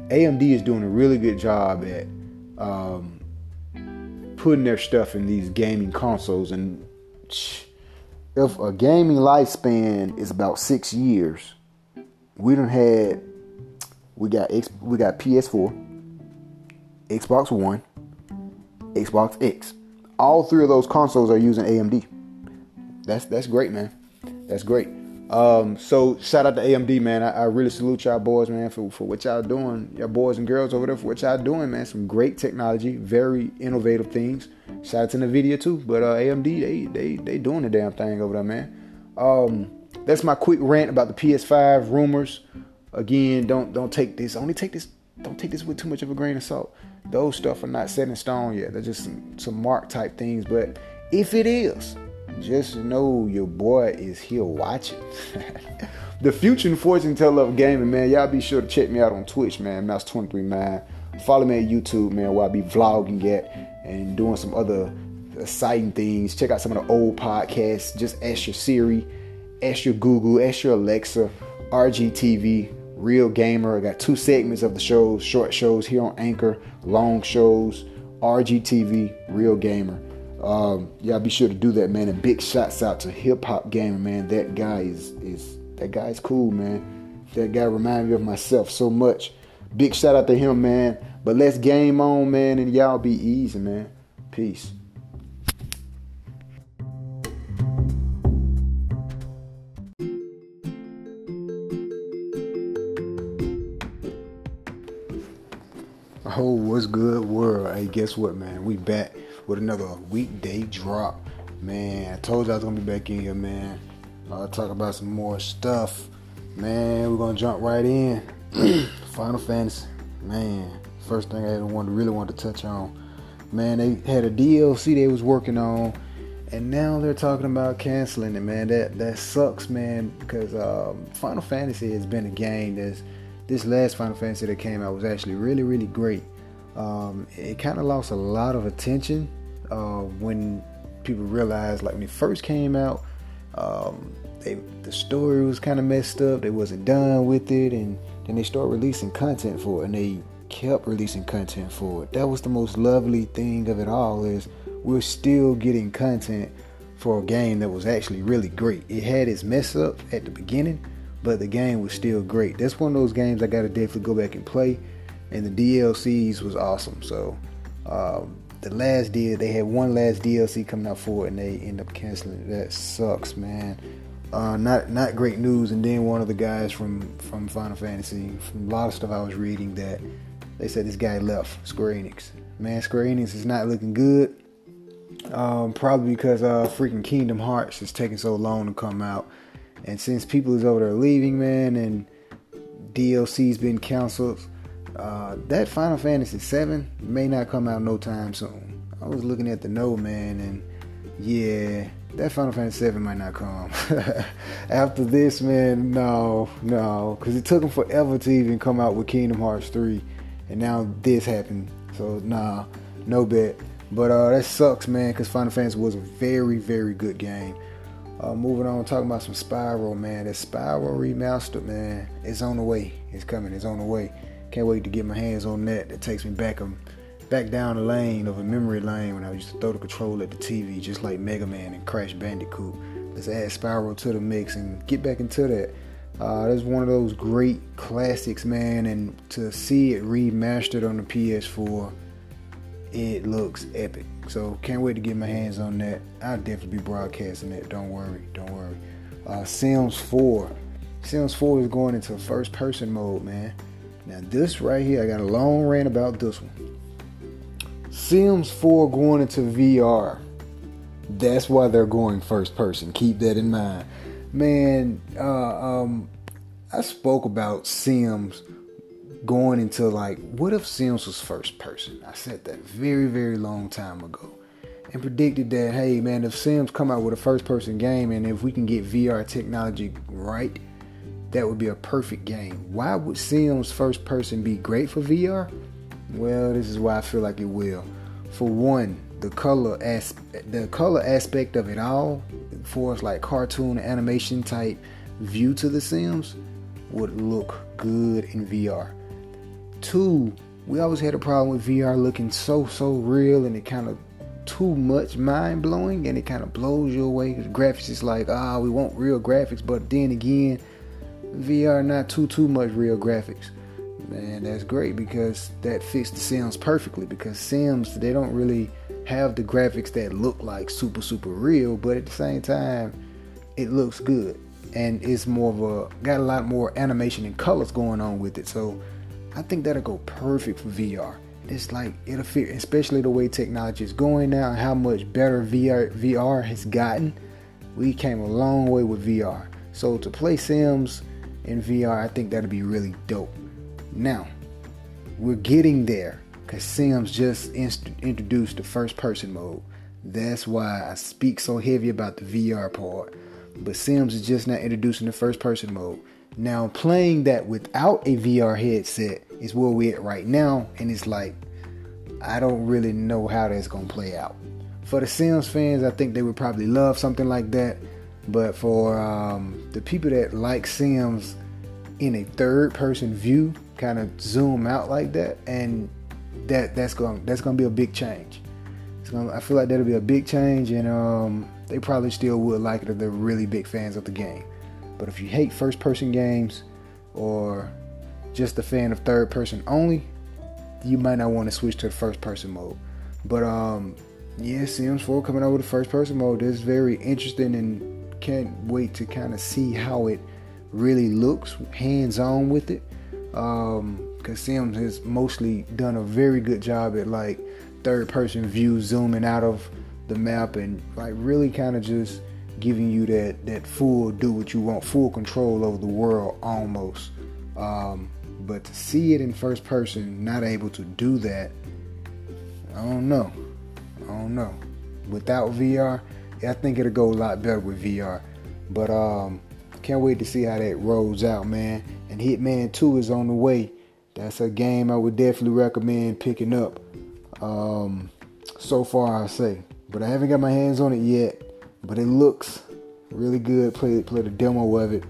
AMD is doing a really good job at um, putting their stuff in these gaming consoles. And if a gaming lifespan is about six years, we don't had we got X, we got PS4, Xbox One, Xbox X. All three of those consoles are using AMD. That's that's great, man. That's great. Um, so shout out to AMD, man. I, I, really salute y'all boys, man, for, for what y'all doing. Y'all boys and girls over there for what y'all doing, man. Some great technology, very innovative things. Shout out to NVIDIA too. But uh, AMD, they they they doing the damn thing over there, man. Um, that's my quick rant about the PS5 rumors. Again, don't don't take this. Only take this. Don't take this with too much of a grain of salt. Those stuff are not set in stone yet. They're just some, some mark type things. But if it is, just know your boy is here watching. the future and fortune teller of gaming, man. Y'all be sure to check me out on Twitch, man. Mouse23 man. Follow me at YouTube, man, where I be vlogging at and doing some other exciting things. Check out some of the old podcasts. Just ask your Siri, ask your Google, ask your Alexa, RGTV, Real Gamer. I got two segments of the shows, short shows here on Anchor, long shows, RGTV, Real Gamer. Um, y'all be sure to do that, man. And big shots out to Hip Hop Gamer, man. That guy is is that guy's cool, man. That guy reminds me of myself so much. Big shout out to him, man. But let's game on, man, and y'all be easy, man. Peace. Oh, what's good, world? Hey, guess what, man? We back with another weekday drop. Man, I told you I was gonna be back in here, man. I'll talk about some more stuff. Man, we're gonna jump right in. Final Fantasy. Man, first thing I want really wanted to touch on. Man, they had a DLC they was working on, and now they're talking about canceling it. Man, that that sucks, man. Because um, Final Fantasy has been a game that's this last Final Fantasy that came out was actually really, really great. Um, it kind of lost a lot of attention uh, when people realized, like when it first came out, um, they, the story was kind of messed up. They wasn't done with it, and then they started releasing content for it, and they kept releasing content for it. That was the most lovely thing of it all is we're still getting content for a game that was actually really great. It had its mess up at the beginning, but the game was still great. That's one of those games I gotta definitely go back and play. And the DLCs was awesome. So um, the last deal they had one last DLC coming out for it, and they end up canceling. That sucks, man. Uh, not not great news. And then one of the guys from from Final Fantasy, from a lot of stuff I was reading, that they said this guy left Square Enix. Man, Square Enix is not looking good. Um, probably because uh, freaking Kingdom Hearts is taking so long to come out. And since people is over there leaving, man, and DLC's been canceled, uh, that Final Fantasy VII may not come out no time soon. I was looking at the no man, and yeah, that Final Fantasy VII might not come. After this, man, no, no, because it took them forever to even come out with Kingdom Hearts 3, and now this happened. So, nah, no bet. But uh, that sucks, man, because Final Fantasy was a very, very good game. Uh, moving on, talking about some Spyro, man. That Spyro remastered, man, it's on the way. It's coming. It's on the way. Can't wait to get my hands on that. It takes me back um, back down the lane of a memory lane when I used to throw the control at the TV, just like Mega Man and Crash Bandicoot. Let's add Spyro to the mix and get back into that. Uh, that's one of those great classics, man. And to see it remastered on the PS4, it looks epic. So can't wait to get my hands on that. I'll definitely be broadcasting that. Don't worry, don't worry. Uh, Sims 4. Sims 4 is going into first person mode, man. Now this right here, I got a long rant about this one. Sims 4 going into VR. That's why they're going first person. Keep that in mind. Man, uh, um, I spoke about Sims going into like, what if Sims was first person? I said that very, very long time ago. And predicted that, hey man, if Sims come out with a first person game and if we can get VR technology right, that would be a perfect game. Why would Sims first person be great for VR? Well, this is why I feel like it will. For one, the color as the color aspect of it all, for us like cartoon animation type view to the Sims, would look good in VR. Two, we always had a problem with VR looking so so real and it kind of too much mind blowing and it kind of blows you away. Graphics is like, ah, we want real graphics, but then again, VR not too too much real graphics. Man, that's great because that fits the Sims perfectly. Because Sims they don't really have the graphics that look like super super real, but at the same time, it looks good and it's more of a got a lot more animation and colors going on with it. So I think that'll go perfect for VR. It's like it'll fit, especially the way technology is going now and how much better VR VR has gotten. We came a long way with VR. So to play Sims in VR, I think that'd be really dope. Now, we're getting there because Sims just inst- introduced the first person mode. That's why I speak so heavy about the VR part. But Sims is just not introducing the first person mode. Now, playing that without a VR headset is where we're at right now, and it's like, I don't really know how that's gonna play out. For the Sims fans, I think they would probably love something like that, but for um, the people that like Sims in a third person view, kind of zoom out like that, and that that's going that's gonna be a big change. Gonna, I feel like that'll be a big change, and um, they probably still would like it if they're really big fans of the game. But if you hate first person games or just a fan of third person only, you might not want to switch to the first person mode. But um, yeah, Sims 4 coming out with the first person mode is very interesting and can't wait to kind of see how it really looks hands on with it. Um, because Sims has mostly done a very good job at like third person view, zooming out of the map, and like really kind of just giving you that that full do what you want, full control over the world almost. Um, but to see it in first person, not able to do that, I don't know. I don't know. Without VR, I think it'll go a lot better with VR. But um, can't wait to see how that rolls out, man. And Hitman 2 is on the way. That's a game I would definitely recommend picking up. Um, so far, I say, but I haven't got my hands on it yet. But it looks really good. Play play the demo of it.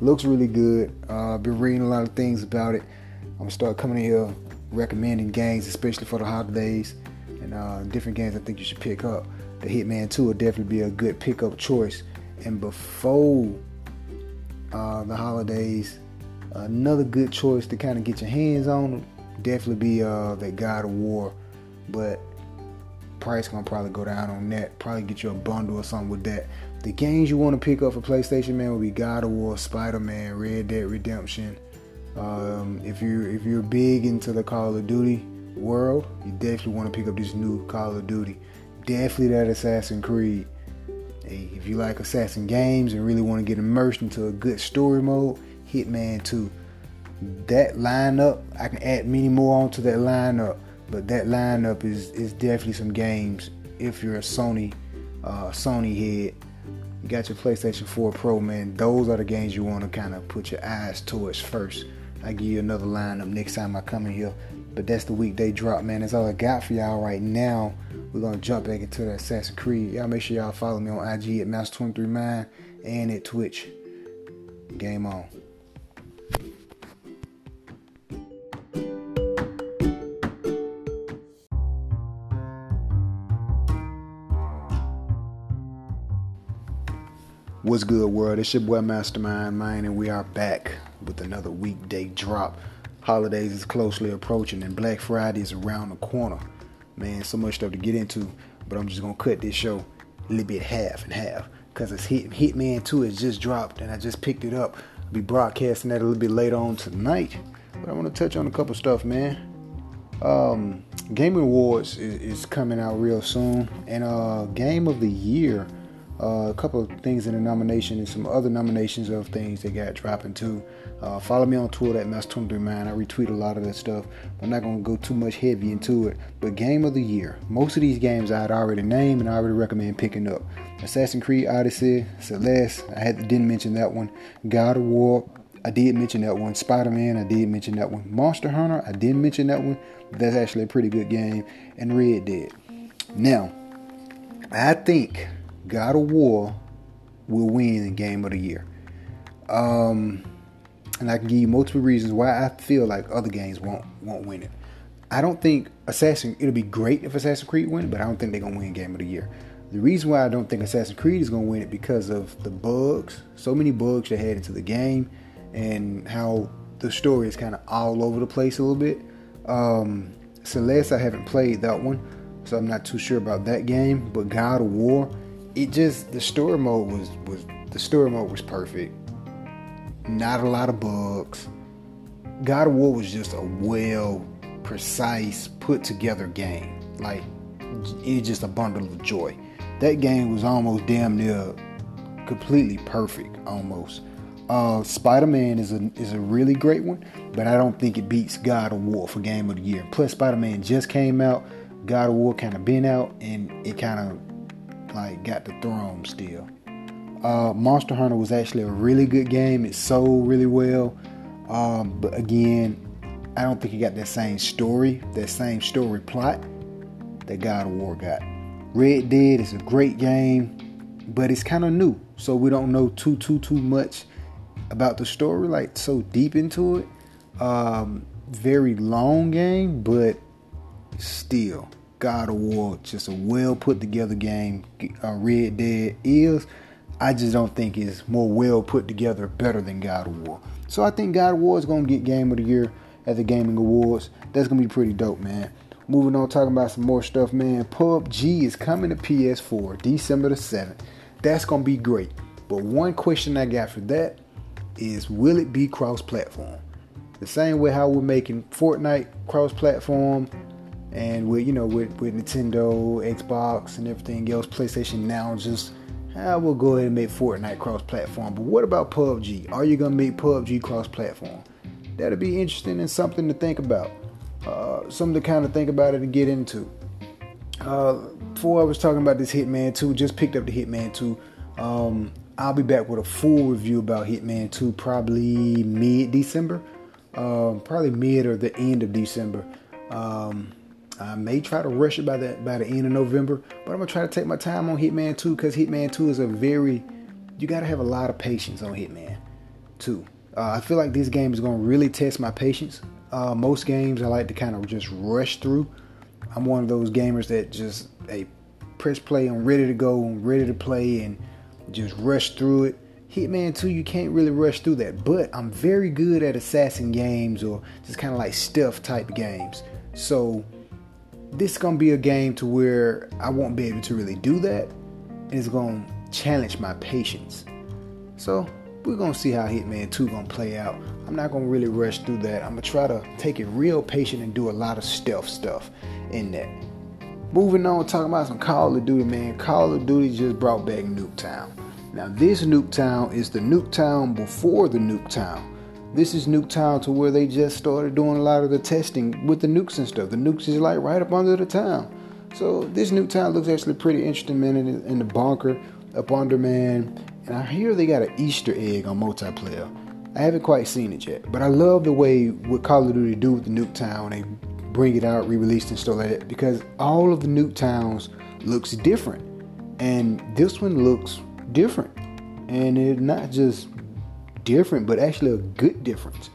Looks really good. Uh, been reading a lot of things about it. I'm gonna start coming here recommending games, especially for the holidays and uh, different games I think you should pick up. The Hitman 2 will definitely be a good pickup choice. And before uh, the holidays, another good choice to kind of get your hands on definitely be uh, that God of War. But price gonna probably go down on that. Probably get you a bundle or something with that. The games you want to pick up for PlayStation, man, will be God of War, Spider Man, Red Dead Redemption. Um, if you if you're big into the Call of Duty world, you definitely want to pick up this new Call of Duty. Definitely that Assassin Creed. Hey, if you like Assassin games and really want to get immersed into a good story mode, Hitman 2. That lineup, I can add many more onto that lineup but that lineup is is definitely some games. If you're a Sony uh, Sony head, you got your PlayStation 4 Pro, man. Those are the games you want to kind of put your eyes towards first. I give you another lineup next time I come in here. But that's the weekday drop, man. That's all I got for y'all right now. We're gonna jump back into the Assassin's Creed. Y'all make sure y'all follow me on IG at Master23Mind and at Twitch. Game on. What's good, world? It's your boy Mastermind Mine, and we are back with another weekday drop. Holidays is closely approaching, and Black Friday is around the corner. Man, so much stuff to get into, but I'm just gonna cut this show a little bit half and half because it's Hit Hitman 2 has just dropped, and I just picked it up. I'll be broadcasting that a little bit later on tonight, but I want to touch on a couple stuff, man. Um, Game Awards is, is coming out real soon, and uh, Game of the Year uh, a couple of things in the nomination and some other nominations of things that got dropping too. Uh, follow me on Twitter at Mass23Man. I retweet a lot of that stuff. I'm not going to go too much heavy into it. But game of the year. Most of these games I had already named and I already recommend picking up. Assassin's Creed Odyssey, Celeste, I had didn't mention that one. God of War, I did mention that one. Spider Man, I did mention that one. Monster Hunter, I didn't mention that one. That's actually a pretty good game. And Red Dead. Now, I think God of War will win game of the year. Um, and I can give you multiple reasons why I feel like other games won't won't win it. I don't think Assassin. It'll be great if Assassin's Creed win, but I don't think they're gonna win Game of the Year. The reason why I don't think Assassin's Creed is gonna win it because of the bugs. So many bugs they had into the game, and how the story is kind of all over the place a little bit. Um, Celeste, I haven't played that one, so I'm not too sure about that game. But God of War, it just the story mode was was the story mode was perfect. Not a lot of bugs. God of War was just a well, precise, put together game. Like it's just a bundle of joy. That game was almost damn near completely perfect, almost. Uh, Spider Man is a is a really great one, but I don't think it beats God of War for Game of the Year. Plus, Spider Man just came out. God of War kind of been out, and it kind of like got the throne still. Uh, Monster Hunter was actually a really good game. It sold really well. Um, but again, I don't think it got that same story, that same story plot that God of War got. Red Dead is a great game, but it's kind of new, so we don't know too too too much about the story, like so deep into it. Um, very long game, but still, God of War, just a well put together game. Uh, Red Dead is. I just don't think it's more well put together, better than God of War. So I think God of War is gonna get Game of the Year at the Gaming Awards. That's gonna be pretty dope, man. Moving on, talking about some more stuff, man. PUBG is coming to PS4 December the 7th. That's gonna be great. But one question I got for that is will it be cross-platform? The same way how we're making Fortnite cross-platform and with you know with, with Nintendo, Xbox and everything else, PlayStation now just I will go ahead and make Fortnite cross-platform. But what about PUBG? Are you gonna make PUBG cross-platform? That'll be interesting and something to think about. Uh, something to kind of think about it and get into. Uh, before I was talking about this Hitman 2, just picked up the Hitman 2. Um, I'll be back with a full review about Hitman 2 probably mid December. Um, probably mid or the end of December. Um, I may try to rush it by the by the end of November, but I'm gonna try to take my time on Hitman 2 because Hitman 2 is a very you gotta have a lot of patience on Hitman 2. Uh, I feel like this game is gonna really test my patience. Uh, most games I like to kind of just rush through. I'm one of those gamers that just a press play, I'm ready to go, I'm ready to play, and just rush through it. Hitman 2, you can't really rush through that, but I'm very good at assassin games or just kind of like stealth type games. So this is gonna be a game to where I won't be able to really do that, and it's gonna challenge my patience. So we're gonna see how Hitman 2 gonna play out. I'm not gonna really rush through that. I'm gonna try to take it real patient and do a lot of stealth stuff in that. Moving on, talking about some Call of Duty, man. Call of Duty just brought back Nuketown. Now this Nuketown is the Nuketown before the Nuketown. This is Nuketown to where they just started doing a lot of the testing with the nukes and stuff. The nukes is like right up under the town. So this Nuketown looks actually pretty interesting, man. In, in the bunker up under, man. And I hear they got an Easter egg on multiplayer. I haven't quite seen it yet, but I love the way what Call of Duty do with the Nuketown. They bring it out, re-released and stuff like that because all of the Nuketowns looks different, and this one looks different, and it's not just different, but actually a good difference.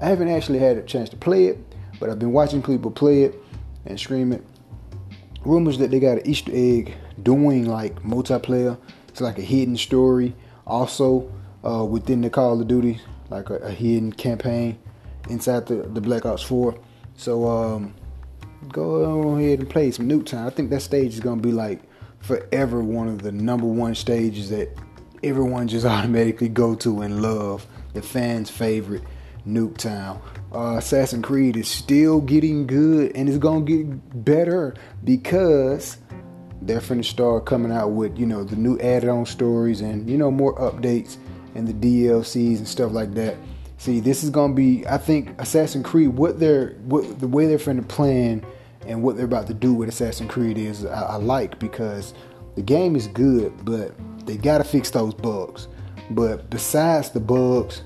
I haven't actually had a chance to play it, but I've been watching people play it and stream it. Rumors that they got an Easter egg doing like multiplayer. It's like a hidden story. Also, uh, within the Call of Duty, like a, a, hidden campaign inside the, the Black Ops 4. So um, go ahead and play some Nuketown. I think that stage is gonna be like forever one of the number one stages that everyone just automatically go to and love. The fans' favorite, Nuketown. Uh, Assassin's Creed is still getting good and it's gonna get better because they're finna start coming out with you know the new added-on stories and you know more updates and the DLCs and stuff like that. See, this is gonna be I think Assassin's Creed what they're what the way they're finna plan and what they're about to do with Assassin's Creed is I, I like because the game is good, but they gotta fix those bugs. But besides the bugs,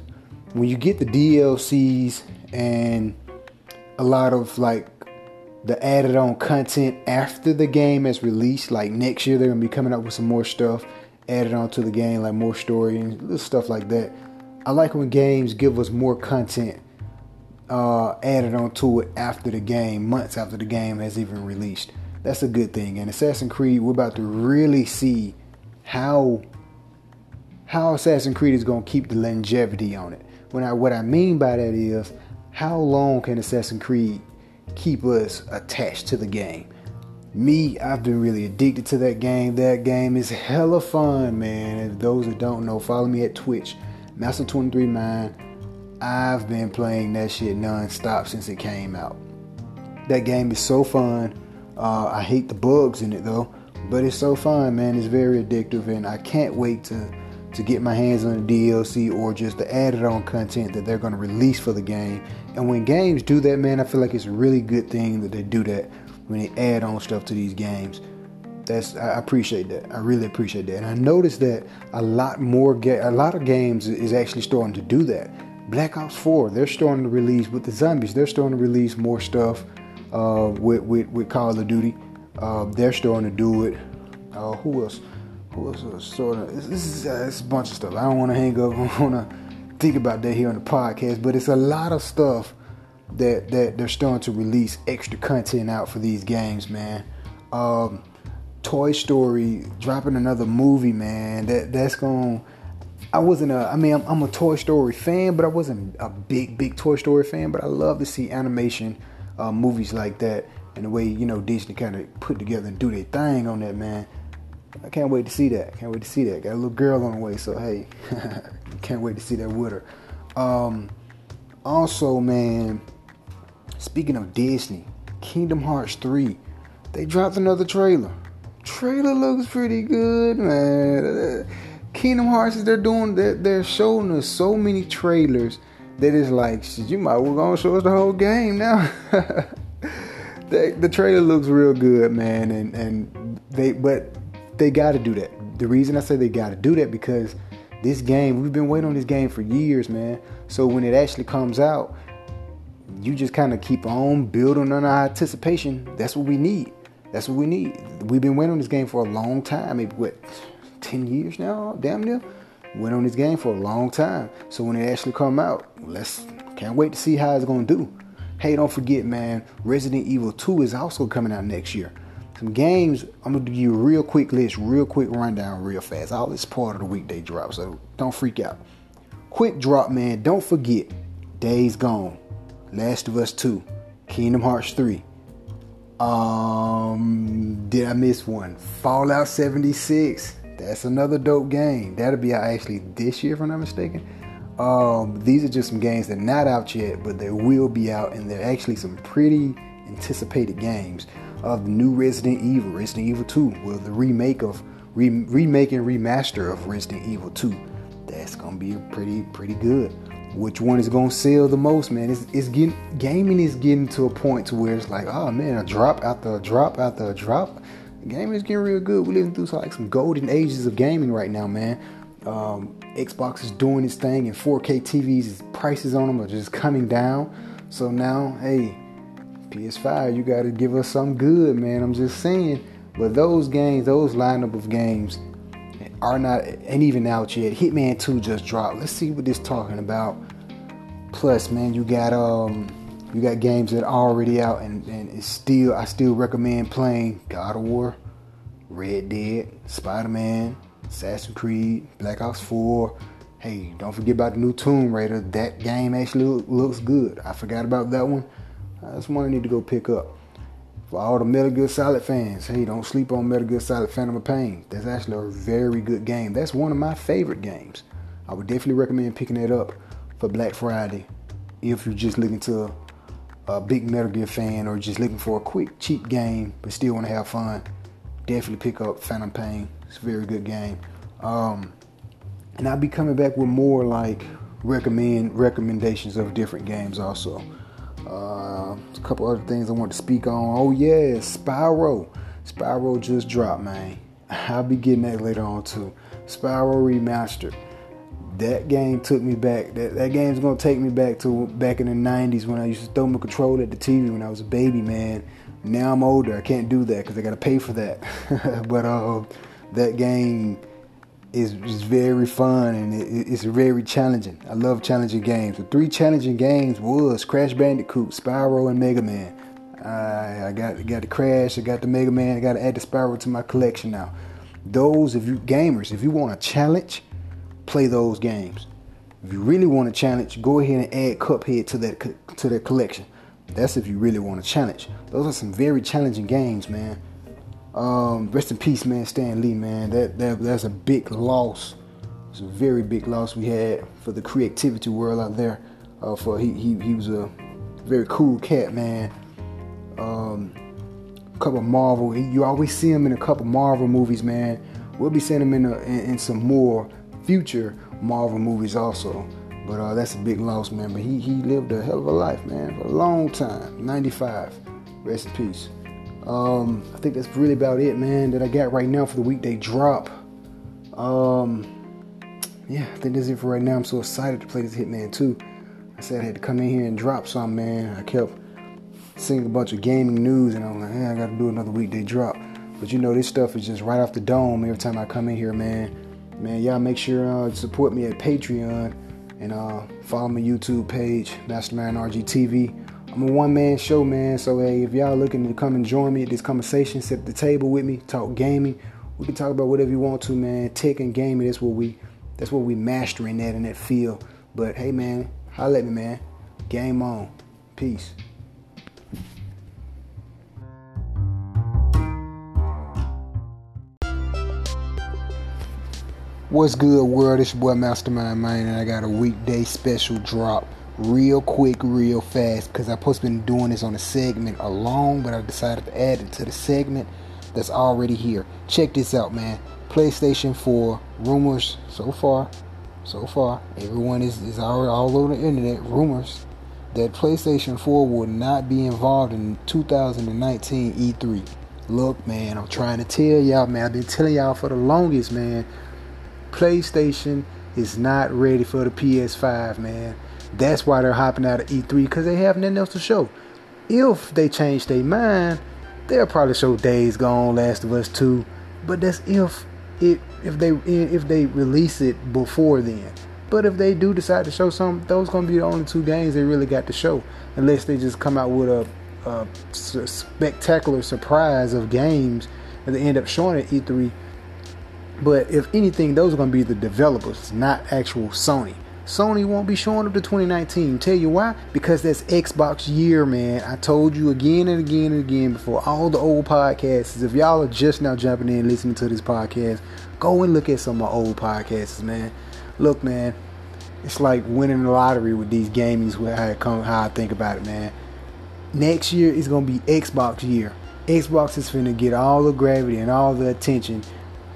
when you get the DLCs and a lot of like the added on content after the game is released, like next year they're gonna be coming up with some more stuff added on to the game, like more story and little stuff like that. I like when games give us more content uh, added onto it after the game, months after the game has even released. That's a good thing. And Assassin's Creed, we're about to really see how how Assassin's Creed is going to keep the longevity on it. When I what I mean by that is how long can Assassin's Creed keep us attached to the game? Me, I've been really addicted to that game. That game is hella fun, man. And those that don't know, follow me at Twitch, Master23Mind. I've been playing that shit non-stop since it came out. That game is so fun. Uh, I hate the bugs in it though, but it's so fun, man. It's very addictive, and I can't wait to to get my hands on the DLC or just the added on content that they're going to release for the game. And when games do that, man, I feel like it's a really good thing that they do that when they add on stuff to these games. That's I appreciate that. I really appreciate that. And I noticed that a lot more ga- a lot of games is actually starting to do that. Black Ops 4, they're starting to release with the zombies. They're starting to release more stuff uh, with, with with Call of Duty. Uh, they're starting to do it. Uh, who else? Who else is of? This is uh, it's a bunch of stuff. I don't want to hang up. I don't want to think about that here on the podcast. But it's a lot of stuff that that they're starting to release extra content out for these games, man. Um, Toy Story dropping another movie, man. That that's going. I wasn't a. I mean, I'm, I'm, a Toy Story fan, but I wasn't a big, big Toy Story fan. But I love to see animation uh, movies like that, and the way you know Disney kind of put together and do their thing on that, man. I can't wait to see that. Can't wait to see that. Got a little girl on the way, so hey, can't wait to see that with her. Um, also, man, speaking of Disney, Kingdom Hearts 3, they dropped another trailer trailer looks pretty good, man. Kingdom Hearts, they're doing, they're, they're showing us so many trailers that is like, you might well gonna show us the whole game now. the, trailer looks real good, man, and and they, but they got to do that. The reason I say they got to do that because this game, we've been waiting on this game for years, man. So when it actually comes out, you just kind of keep on building on our anticipation. That's what we need. That's what we need. We've been waiting on this game for a long time. Maybe what, ten years now? Damn near. Went on this game for a long time. So when it actually come out, let's can't wait to see how it's gonna do. Hey, don't forget, man. Resident Evil 2 is also coming out next year. Some games. I'm gonna give you a real quick list, real quick rundown, real fast. All this part of the weekday drop, so don't freak out. Quick drop, man. Don't forget. Days Gone, Last of Us 2, Kingdom Hearts 3, um, did I miss one? Fallout 76. That's another dope game. That'll be out actually this year, if I'm not mistaken. Um, these are just some games that are not out yet, but they will be out, and they're actually some pretty anticipated games of the new Resident Evil, Resident Evil 2, well, the remake of re- remake and remaster of Resident Evil 2. That's gonna be pretty pretty good which one is gonna sell the most, man. It's, it's getting gaming is getting to a point to where it's like, oh man, a drop after a drop after a drop. Gaming is getting real good. We're living through like some golden ages of gaming right now, man. Um, Xbox is doing its thing, and 4K TVs prices on them are just coming down. So now, hey, PS5, you got to give us some good, man. I'm just saying. But those games, those lineup of games, are not ain't even out yet. Hitman 2 just dropped. Let's see what this talking about. Plus, man, you got um you got games that are already out and, and it's still I still recommend playing God of War, Red Dead, Spider-Man, Assassin's Creed, Black Ops 4. Hey, don't forget about the new Tomb Raider. That game actually looks good. I forgot about that one. Uh, that's one I need to go pick up for all the Metal Gear Solid fans, hey, don't sleep on Metal Gear Solid Phantom of Pain. That's actually a very good game. That's one of my favorite games. I would definitely recommend picking it up for Black Friday if you're just looking to a big Metal Gear fan or just looking for a quick, cheap game but still want to have fun. Definitely pick up Phantom Pain. It's a very good game. Um, and I'll be coming back with more like recommend recommendations of different games also. Uh, a couple other things I want to speak on. Oh yeah, Spyro. Spyro just dropped, man. I'll be getting that later on too. Spyro Remastered. That game took me back. That that game's gonna take me back to back in the '90s when I used to throw my controller at the TV when I was a baby, man. Now I'm older. I can't do that because I gotta pay for that. but uh, that game is, is very fun and it, it's very challenging. I love challenging games. The three challenging games was Crash Bandicoot, Spyro, and Mega Man. I, I got got the Crash, I got the Mega Man, I got to add the Spyro to my collection now. Those, if you gamers, if you want a challenge, play those games. If you really want a challenge, go ahead and add Cuphead to that to that collection. That's if you really want a challenge. Those are some very challenging games, man. Um, rest in peace, man, Stan Lee, man. That, that that's a big loss. It's a very big loss we had for the creativity world out there. Uh, for he, he he was a very cool cat, man. Um, a couple Marvel. You always see him in a couple Marvel movies, man. We'll be seeing him in, a, in, in some more future Marvel movies also. But uh, that's a big loss, man. But he he lived a hell of a life, man, for a long time. 95. Rest in peace. Um, I think that's really about it, man, that I got right now for the weekday drop. Um, yeah, I think that's it for right now. I'm so excited to play this Hitman 2. I said I had to come in here and drop some, man. I kept seeing a bunch of gaming news, and I'm like, hey, I got to do another weekday drop. But you know, this stuff is just right off the dome every time I come in here, man. Man, y'all make sure uh, support me at Patreon and uh, follow my YouTube page, Mastermind RG TV. I'm a one man show, man. So hey, if y'all looking to come and join me at this conversation, sit at the table with me, talk gaming. We can talk about whatever you want to, man. Tech and gaming, that's what we that's what we mastering that in that field. But hey man, holla at me, man. Game on. Peace. What's good, world? It's your boy Mastermind Man, and I got a weekday special drop real quick, real fast, because I've supposed to been doing this on a segment alone, but I decided to add it to the segment that's already here. Check this out, man. PlayStation 4 rumors so far, so far, everyone is, is all, all over the internet. Rumors that PlayStation 4 will not be involved in 2019 E3. Look, man, I'm trying to tell y'all, man. I've been telling y'all for the longest, man. PlayStation is not ready for the PS5, man. That's why they're hopping out of E3 because they have nothing else to show. If they change their mind, they'll probably show Days Gone, Last of Us 2. But that's if it if they if they release it before then. But if they do decide to show something, those gonna be the only two games they really got to show, unless they just come out with a, a spectacular surprise of games and they end up showing at E3. But if anything, those are gonna be the developers, not actual Sony. Sony won't be showing up to 2019. Tell you why? Because that's Xbox year, man. I told you again and again and again before all the old podcasts. If y'all are just now jumping in listening to this podcast, go and look at some of my old podcasts, man. Look, man, it's like winning the lottery with these gamings. With how, come, how I think about it, man. Next year is gonna be Xbox year. Xbox is finna get all the gravity and all the attention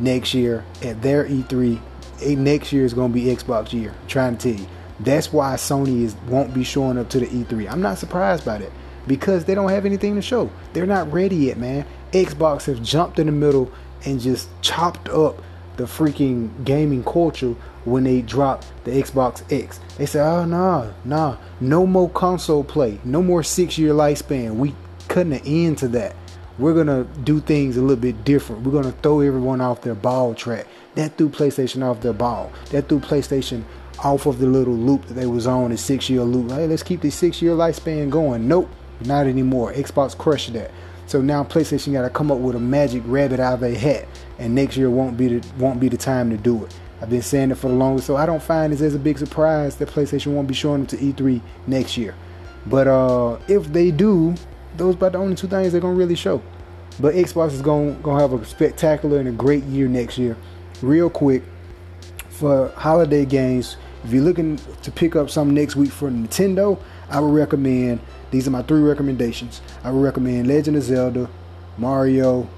next year at their E3 next year is going to be Xbox year. I'm trying to tell you. That's why Sony is won't be showing up to the E3. I'm not surprised by that because they don't have anything to show. They're not ready yet, man. Xbox have jumped in the middle and just chopped up the freaking gaming culture when they dropped the Xbox X. They said, "Oh no, no, no more console play, no more six-year lifespan. We cutting an end to that. We're gonna do things a little bit different. We're gonna throw everyone off their ball track. That threw PlayStation off their ball. That threw PlayStation off of the little loop that they was on, the six year loop. Hey, let's keep the six year lifespan going. Nope, not anymore. Xbox crushed that. So now PlayStation got to come up with a magic rabbit out of a hat, and next year won't be the won't be the time to do it. I've been saying it for the longest, so I don't find this as a big surprise that PlayStation won't be showing them to E3 next year. But uh, if they do, those are about the only two things they're gonna really show. But Xbox is gonna gonna have a spectacular and a great year next year real quick for holiday games. If you're looking to pick up some next week for Nintendo, I would recommend these are my three recommendations. I would recommend Legend of Zelda, Mario.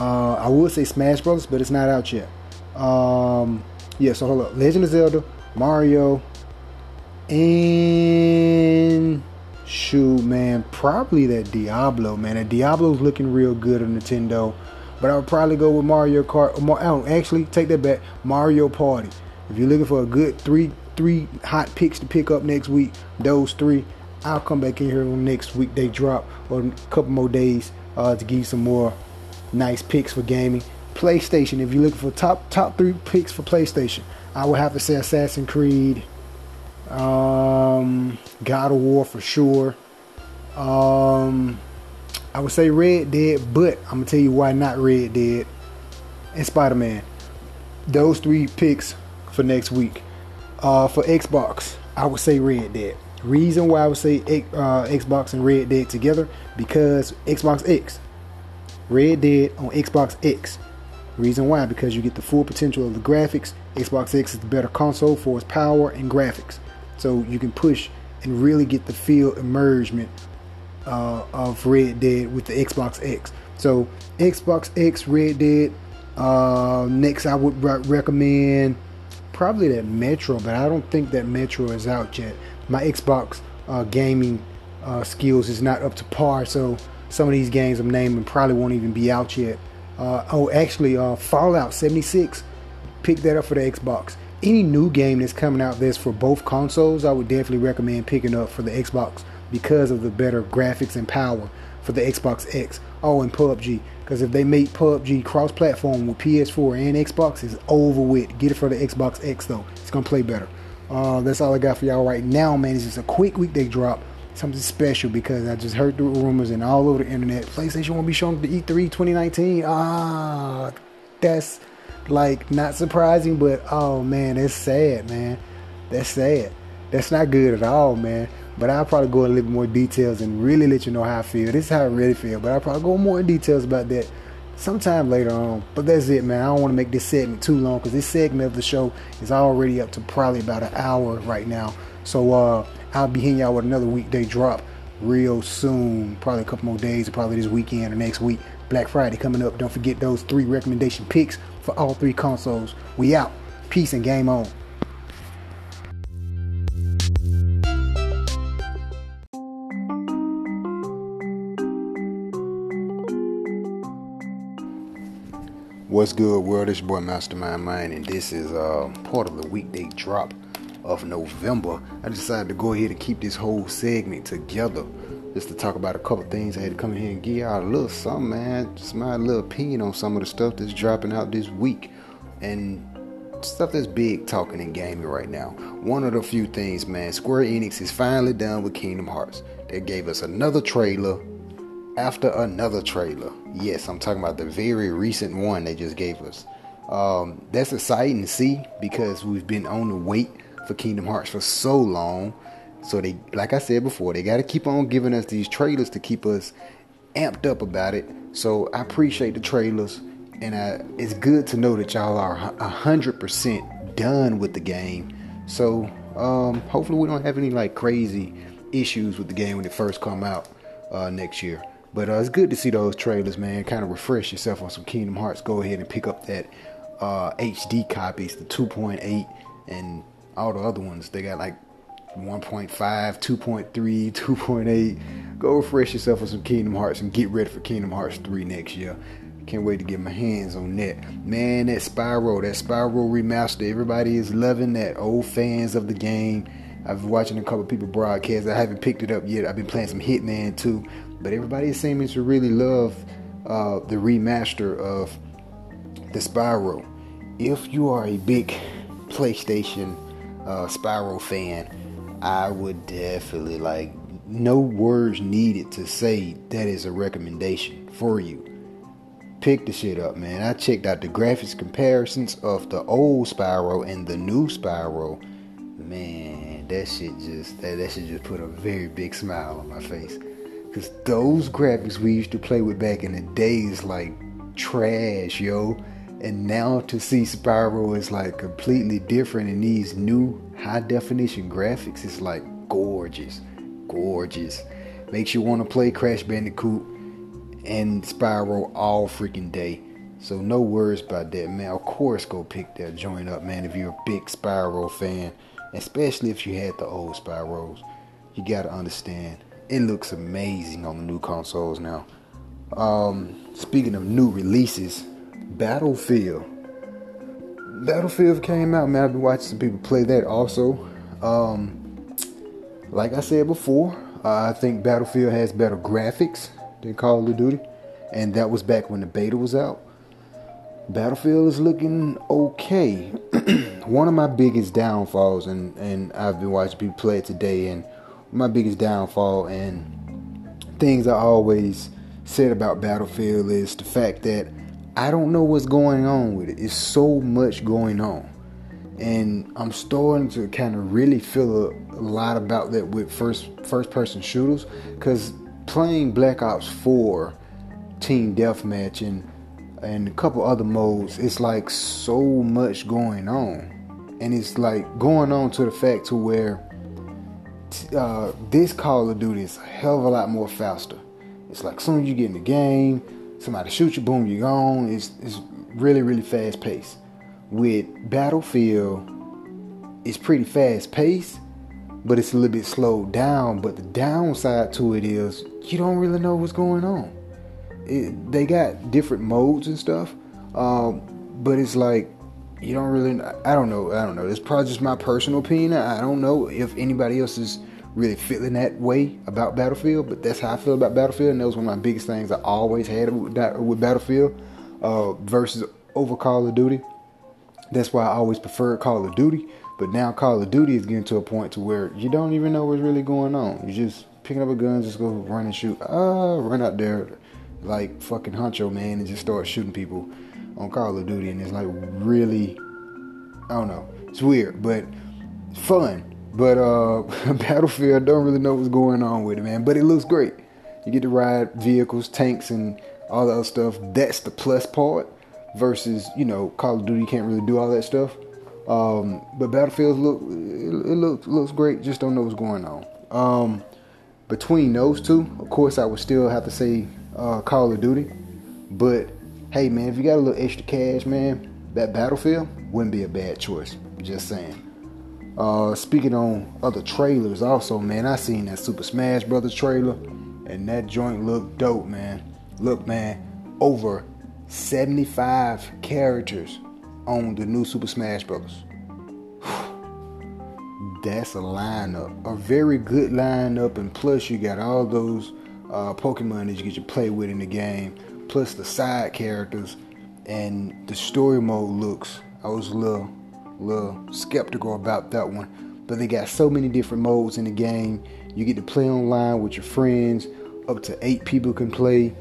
Uh, I would say Smash Brothers, but it's not out yet. Um, yeah, so hold up. Legend of Zelda, Mario, and shoot, man, probably that Diablo, man. That Diablo's looking real good on Nintendo. But I would probably go with Mario Kart. Or, oh, actually, take that back. Mario Party. If you're looking for a good three three hot picks to pick up next week, those three, I'll come back in here next week they drop or a couple more days uh, to give you some more nice picks for gaming. PlayStation. If you're looking for top top three picks for PlayStation, I would have to say Assassin's Creed, um, God of War for sure. Um, I would say Red Dead, but I'm gonna tell you why not Red Dead and Spider Man. Those three picks for next week. Uh, for Xbox, I would say Red Dead. Reason why I would say uh, Xbox and Red Dead together because Xbox X, Red Dead on Xbox X. Reason why because you get the full potential of the graphics. Xbox X is the better console for its power and graphics, so you can push and really get the feel immersion uh, of Red Dead with the Xbox X. So Xbox X, Red Dead. Uh, next, I would re- recommend probably that Metro, but I don't think that Metro is out yet. My Xbox uh, gaming uh, skills is not up to par, so some of these games I'm naming probably won't even be out yet. Uh, oh, actually, uh, Fallout 76, pick that up for the Xbox. Any new game that's coming out that's for both consoles, I would definitely recommend picking up for the Xbox because of the better graphics and power for the Xbox X. Oh, and PUBG, because if they make PUBG cross-platform with PS4 and Xbox, it's over with. Get it for the Xbox X though; it's gonna play better. Uh, that's all I got for y'all right now, man. It's just a quick weekday drop something special because I just heard the rumors and all over the internet. PlayStation won't be showing the E3 2019. Ah, that's like not surprising, but oh man, that's sad, man. That's sad. That's not good at all, man. But I'll probably go in a little bit more details and really let you know how I feel. This is how I really feel. But I'll probably go more in details about that sometime later on. But that's it, man. I don't want to make this segment too long because this segment of the show is already up to probably about an hour right now. So uh, I'll be hitting y'all with another weekday drop real soon. Probably a couple more days, probably this weekend or next week. Black Friday coming up. Don't forget those three recommendation picks for all three consoles. We out. Peace and game on. What's good, world? It's your boy Mastermind Mind, and this is uh, part of the weekday drop of November, I decided to go ahead and keep this whole segment together just to talk about a couple things. I had to come in here and give y'all a little something, man. Just my little opinion on some of the stuff that's dropping out this week and stuff that's big talking in gaming right now. One of the few things, man, Square Enix is finally done with Kingdom Hearts. They gave us another trailer after another trailer. Yes, I'm talking about the very recent one they just gave us. Um, that's exciting to see because we've been on the wait for Kingdom Hearts for so long. So they, like I said before, they got to keep on giving us these trailers to keep us amped up about it. So I appreciate the trailers, and I, it's good to know that y'all are hundred percent done with the game. So um, hopefully we don't have any like crazy issues with the game when it first come out uh, next year. But uh, it's good to see those trailers, man. Kind of refresh yourself on some Kingdom Hearts. Go ahead and pick up that uh, HD copies, the 2.8 and all the other ones. They got like 1.5 2.3 2.8 go refresh yourself with some kingdom hearts and get ready for kingdom hearts 3 next year. Can't wait to get my hands on that. Man that Spyro that Spyro remaster everybody is loving that. Old fans of the game. I've been watching a couple people broadcast. I haven't picked it up yet. I've been playing some Hitman 2 but everybody is seeming to really love uh, the remaster of the Spyro if you are a big playstation uh, Spyro fan, I would definitely like no words needed to say that is a recommendation for you. Pick the shit up, man. I checked out the graphics comparisons of the old Spyro and the new Spyro. Man, that shit just that, that shit just put a very big smile on my face. Cause those graphics we used to play with back in the days like trash, yo. And now to see Spyro is like completely different in these new high definition graphics, it's like gorgeous. Gorgeous. Makes you want to play Crash Bandicoot and Spyro all freaking day. So no worries about that, man. Of course, go pick that joint up, man. If you're a big Spyro fan, especially if you had the old Spyros, you gotta understand it looks amazing on the new consoles now. Um, speaking of new releases, Battlefield. Battlefield came out, man. I've been watching some people play that also. Um, like I said before, I think Battlefield has better graphics than Call of Duty, and that was back when the beta was out. Battlefield is looking okay. One of my biggest downfalls, and, and I've been watching people play it today, and my biggest downfall and things I always said about Battlefield is the fact that I don't know what's going on with it. It's so much going on. And I'm starting to kind of really feel a, a lot about that with first first person shooters cuz playing Black Ops 4 team deathmatch and and a couple other modes, it's like so much going on. And it's like going on to the fact to where uh, this Call of Duty is a hell of a lot more faster. It's like soon as you get in the game, somebody shoots you, boom, you're gone. It's, it's really, really fast paced. With Battlefield, it's pretty fast paced, but it's a little bit slowed down. But the downside to it is you don't really know what's going on. It, they got different modes and stuff, um, but it's like you don't really. I don't know. I don't know. It's probably just my personal opinion. I don't know if anybody else is really feeling that way about Battlefield, but that's how I feel about Battlefield, and that was one of my biggest things I always had with, Battlefield uh, versus over Call of Duty. That's why I always preferred Call of Duty. But now Call of Duty is getting to a point to where you don't even know what's really going on. You just picking up a gun, just go run and shoot. Ah, run out there like fucking Huncho man and just start shooting people on Call of Duty, and it's like really, I don't know, it's weird, but fun. But uh, Battlefield, I don't really know what's going on with it, man. But it looks great. You get to ride vehicles, tanks, and all the other stuff. That's the plus part. Versus, you know, Call of Duty can't really do all that stuff. Um, but Battlefield look it, it looks looks great. Just don't know what's going on. Um, between those two, of course, I would still have to say uh, Call of Duty. But hey, man, if you got a little extra cash, man, that Battlefield wouldn't be a bad choice. Just saying. Uh, speaking on other trailers, also, man, I seen that Super Smash Brothers trailer, and that joint looked dope, man. Look, man, over 75 characters on the new Super Smash Brothers. That's a lineup, a very good lineup, and plus you got all those uh, Pokemon that you get to play with in the game, plus the side characters, and the story mode looks. I was a little little skeptical about that one. But they got so many different modes in the game. You get to play online with your friends. Up to eight people can play.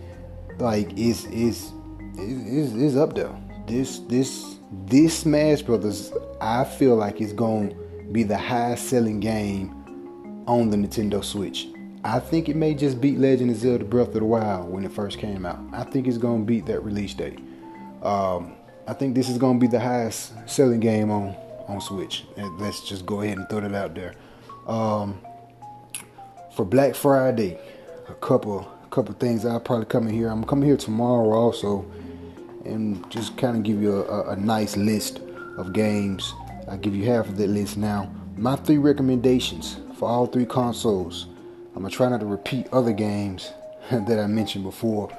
Like it's it's it's, it's up there. This this this Smash Brothers, I feel like it's to be the highest selling game on the Nintendo Switch. I think it may just beat Legend of Zelda Breath of the Wild when it first came out. I think it's going to beat that release date. Um, I think this is going to be the highest selling game on on Switch. And let's just go ahead and throw that out there. Um, for Black Friday, a couple couple things I'll probably come in here. I'm coming here tomorrow also, and just kind of give you a, a nice list of games. I'll give you half of that list now. My three recommendations for all three consoles. I'm gonna try not to repeat other games that I mentioned before,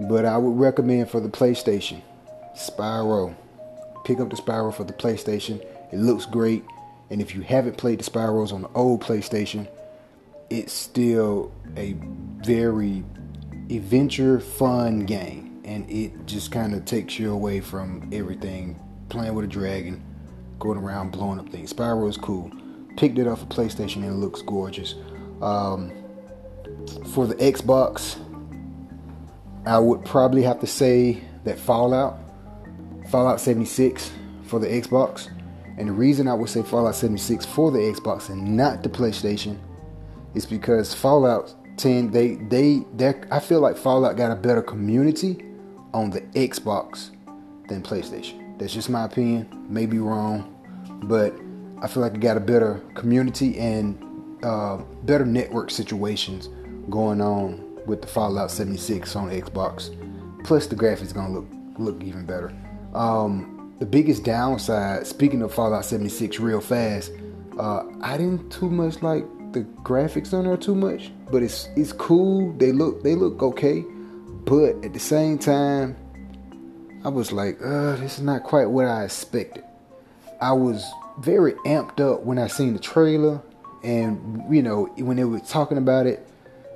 but I would recommend for the PlayStation Spyro. Pick up the Spyro for the PlayStation. It looks great. And if you haven't played the Spyros on the old PlayStation, it's still a very adventure fun game. And it just kind of takes you away from everything playing with a dragon, going around blowing up things. Spyro is cool. Picked it up for PlayStation and it looks gorgeous. Um, for the Xbox, I would probably have to say that Fallout Fallout 76 for the Xbox. And the reason I would say Fallout 76 for the Xbox and not the PlayStation is because Fallout 10 they they I feel like Fallout got a better community on the Xbox than PlayStation. That's just my opinion. Maybe wrong, but I feel like it got a better community and uh, better network situations going on with the Fallout 76 on Xbox. Plus the graphics gonna look look even better. Um, the biggest downside, speaking of Fallout 76 real fast, uh, I didn't too much like the graphics on there too much, but it's it's cool. They look they look okay, but at the same time, I was like, uh, this is not quite what I expected. I was very amped up when I seen the trailer, and you know when they were talking about it,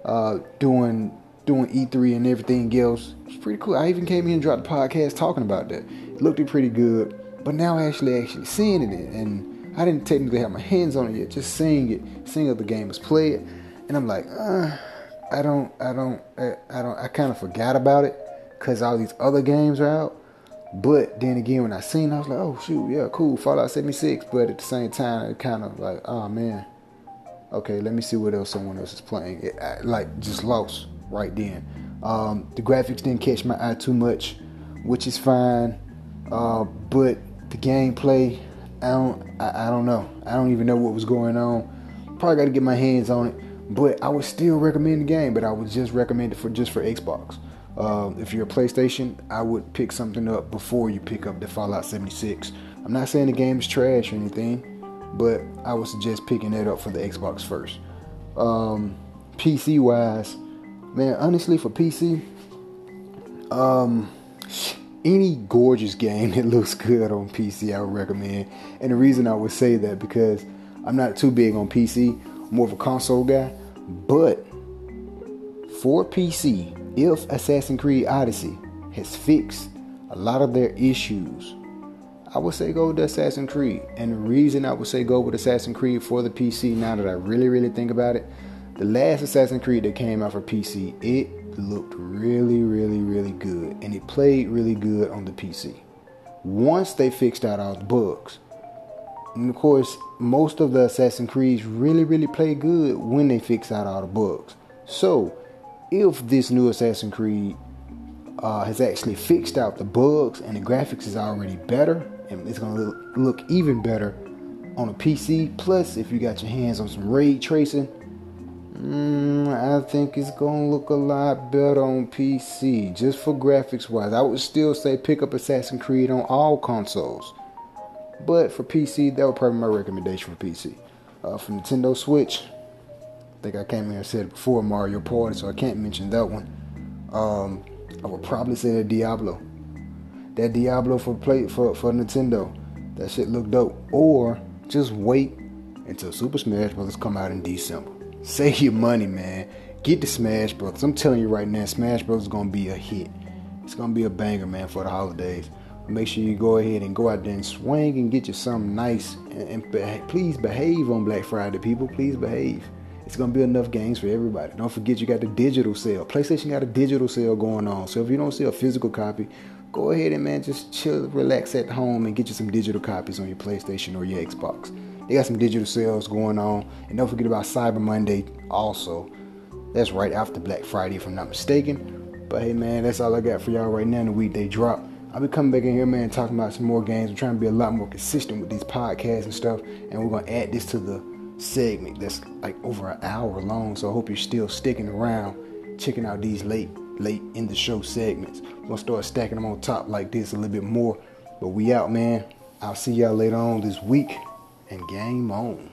uh, doing doing E3 and everything else. It's pretty cool. I even came here and dropped the podcast talking about that. It looked pretty good. But now actually actually seeing it and I didn't technically have my hands on it yet, just seeing it, seeing other gamers play it, and I'm like, uh, I don't, I don't, I, I don't, I kind of forgot about it because all these other games are out. But then again, when I seen, it, I was like, oh shoot, yeah, cool, Fallout 76. But at the same time, it kind of like, oh man, okay, let me see what else someone else is playing. It, I, like just lost right then. Um, the graphics didn't catch my eye too much, which is fine. Uh, but the gameplay, I don't, I, I, don't know. I don't even know what was going on. Probably got to get my hands on it. But I would still recommend the game. But I would just recommend it for just for Xbox. Uh, if you're a PlayStation, I would pick something up before you pick up the Fallout 76. I'm not saying the game is trash or anything, but I would suggest picking that up for the Xbox first. Um, PC wise, man, honestly for PC, um, any gorgeous game that looks good on PC, I would recommend. And the reason I would say that because I'm not too big on PC, more of a console guy. But for PC, if Assassin's Creed Odyssey has fixed a lot of their issues, I would say go with Assassin's Creed. And the reason I would say go with Assassin's Creed for the PC, now that I really, really think about it, the last Assassin's Creed that came out for PC, it looked really, really, really good. And it played really good on the PC. Once they fixed out all the bugs. And of course, most of the Assassin's Creeds really, really play good when they fix out all the bugs. So, if this new Assassin's Creed uh, has actually fixed out the bugs and the graphics is already better, and it's going to look, even better on a PC. Plus, if you got your hands on some ray tracing, mm, I think it's going to look a lot better on PC. Just for graphics wise, I would still say pick up Assassin's Creed on all consoles. But for PC, that would probably be my recommendation for PC. Uh, for Nintendo Switch, I think I came here and said before Mario Party, so I can't mention that one. Um, I would probably say that Diablo. That Diablo for play for, for Nintendo. That shit look dope. Or just wait until Super Smash Bros. come out in December. Save your money, man. Get the Smash Bros. I'm telling you right now, Smash Bros. is gonna be a hit. It's gonna be a banger, man, for the holidays make sure you go ahead and go out there and swing and get you something nice. And, and be, please behave on Black Friday, people. Please behave. It's gonna be enough games for everybody. Don't forget you got the digital sale. PlayStation got a digital sale going on. So if you don't see a physical copy, go ahead and man just chill, relax at home and get you some digital copies on your PlayStation or your Xbox. They got some digital sales going on. And don't forget about Cyber Monday also. That's right after Black Friday, if I'm not mistaken. But hey man, that's all I got for y'all right now in the weekday drop. I'll be coming back in here, man, talking about some more games. I'm trying to be a lot more consistent with these podcasts and stuff. And we're gonna add this to the segment that's like over an hour long. So I hope you're still sticking around, checking out these late, late in the show segments. We're gonna start stacking them on top like this a little bit more. But we out, man. I'll see y'all later on this week and game on.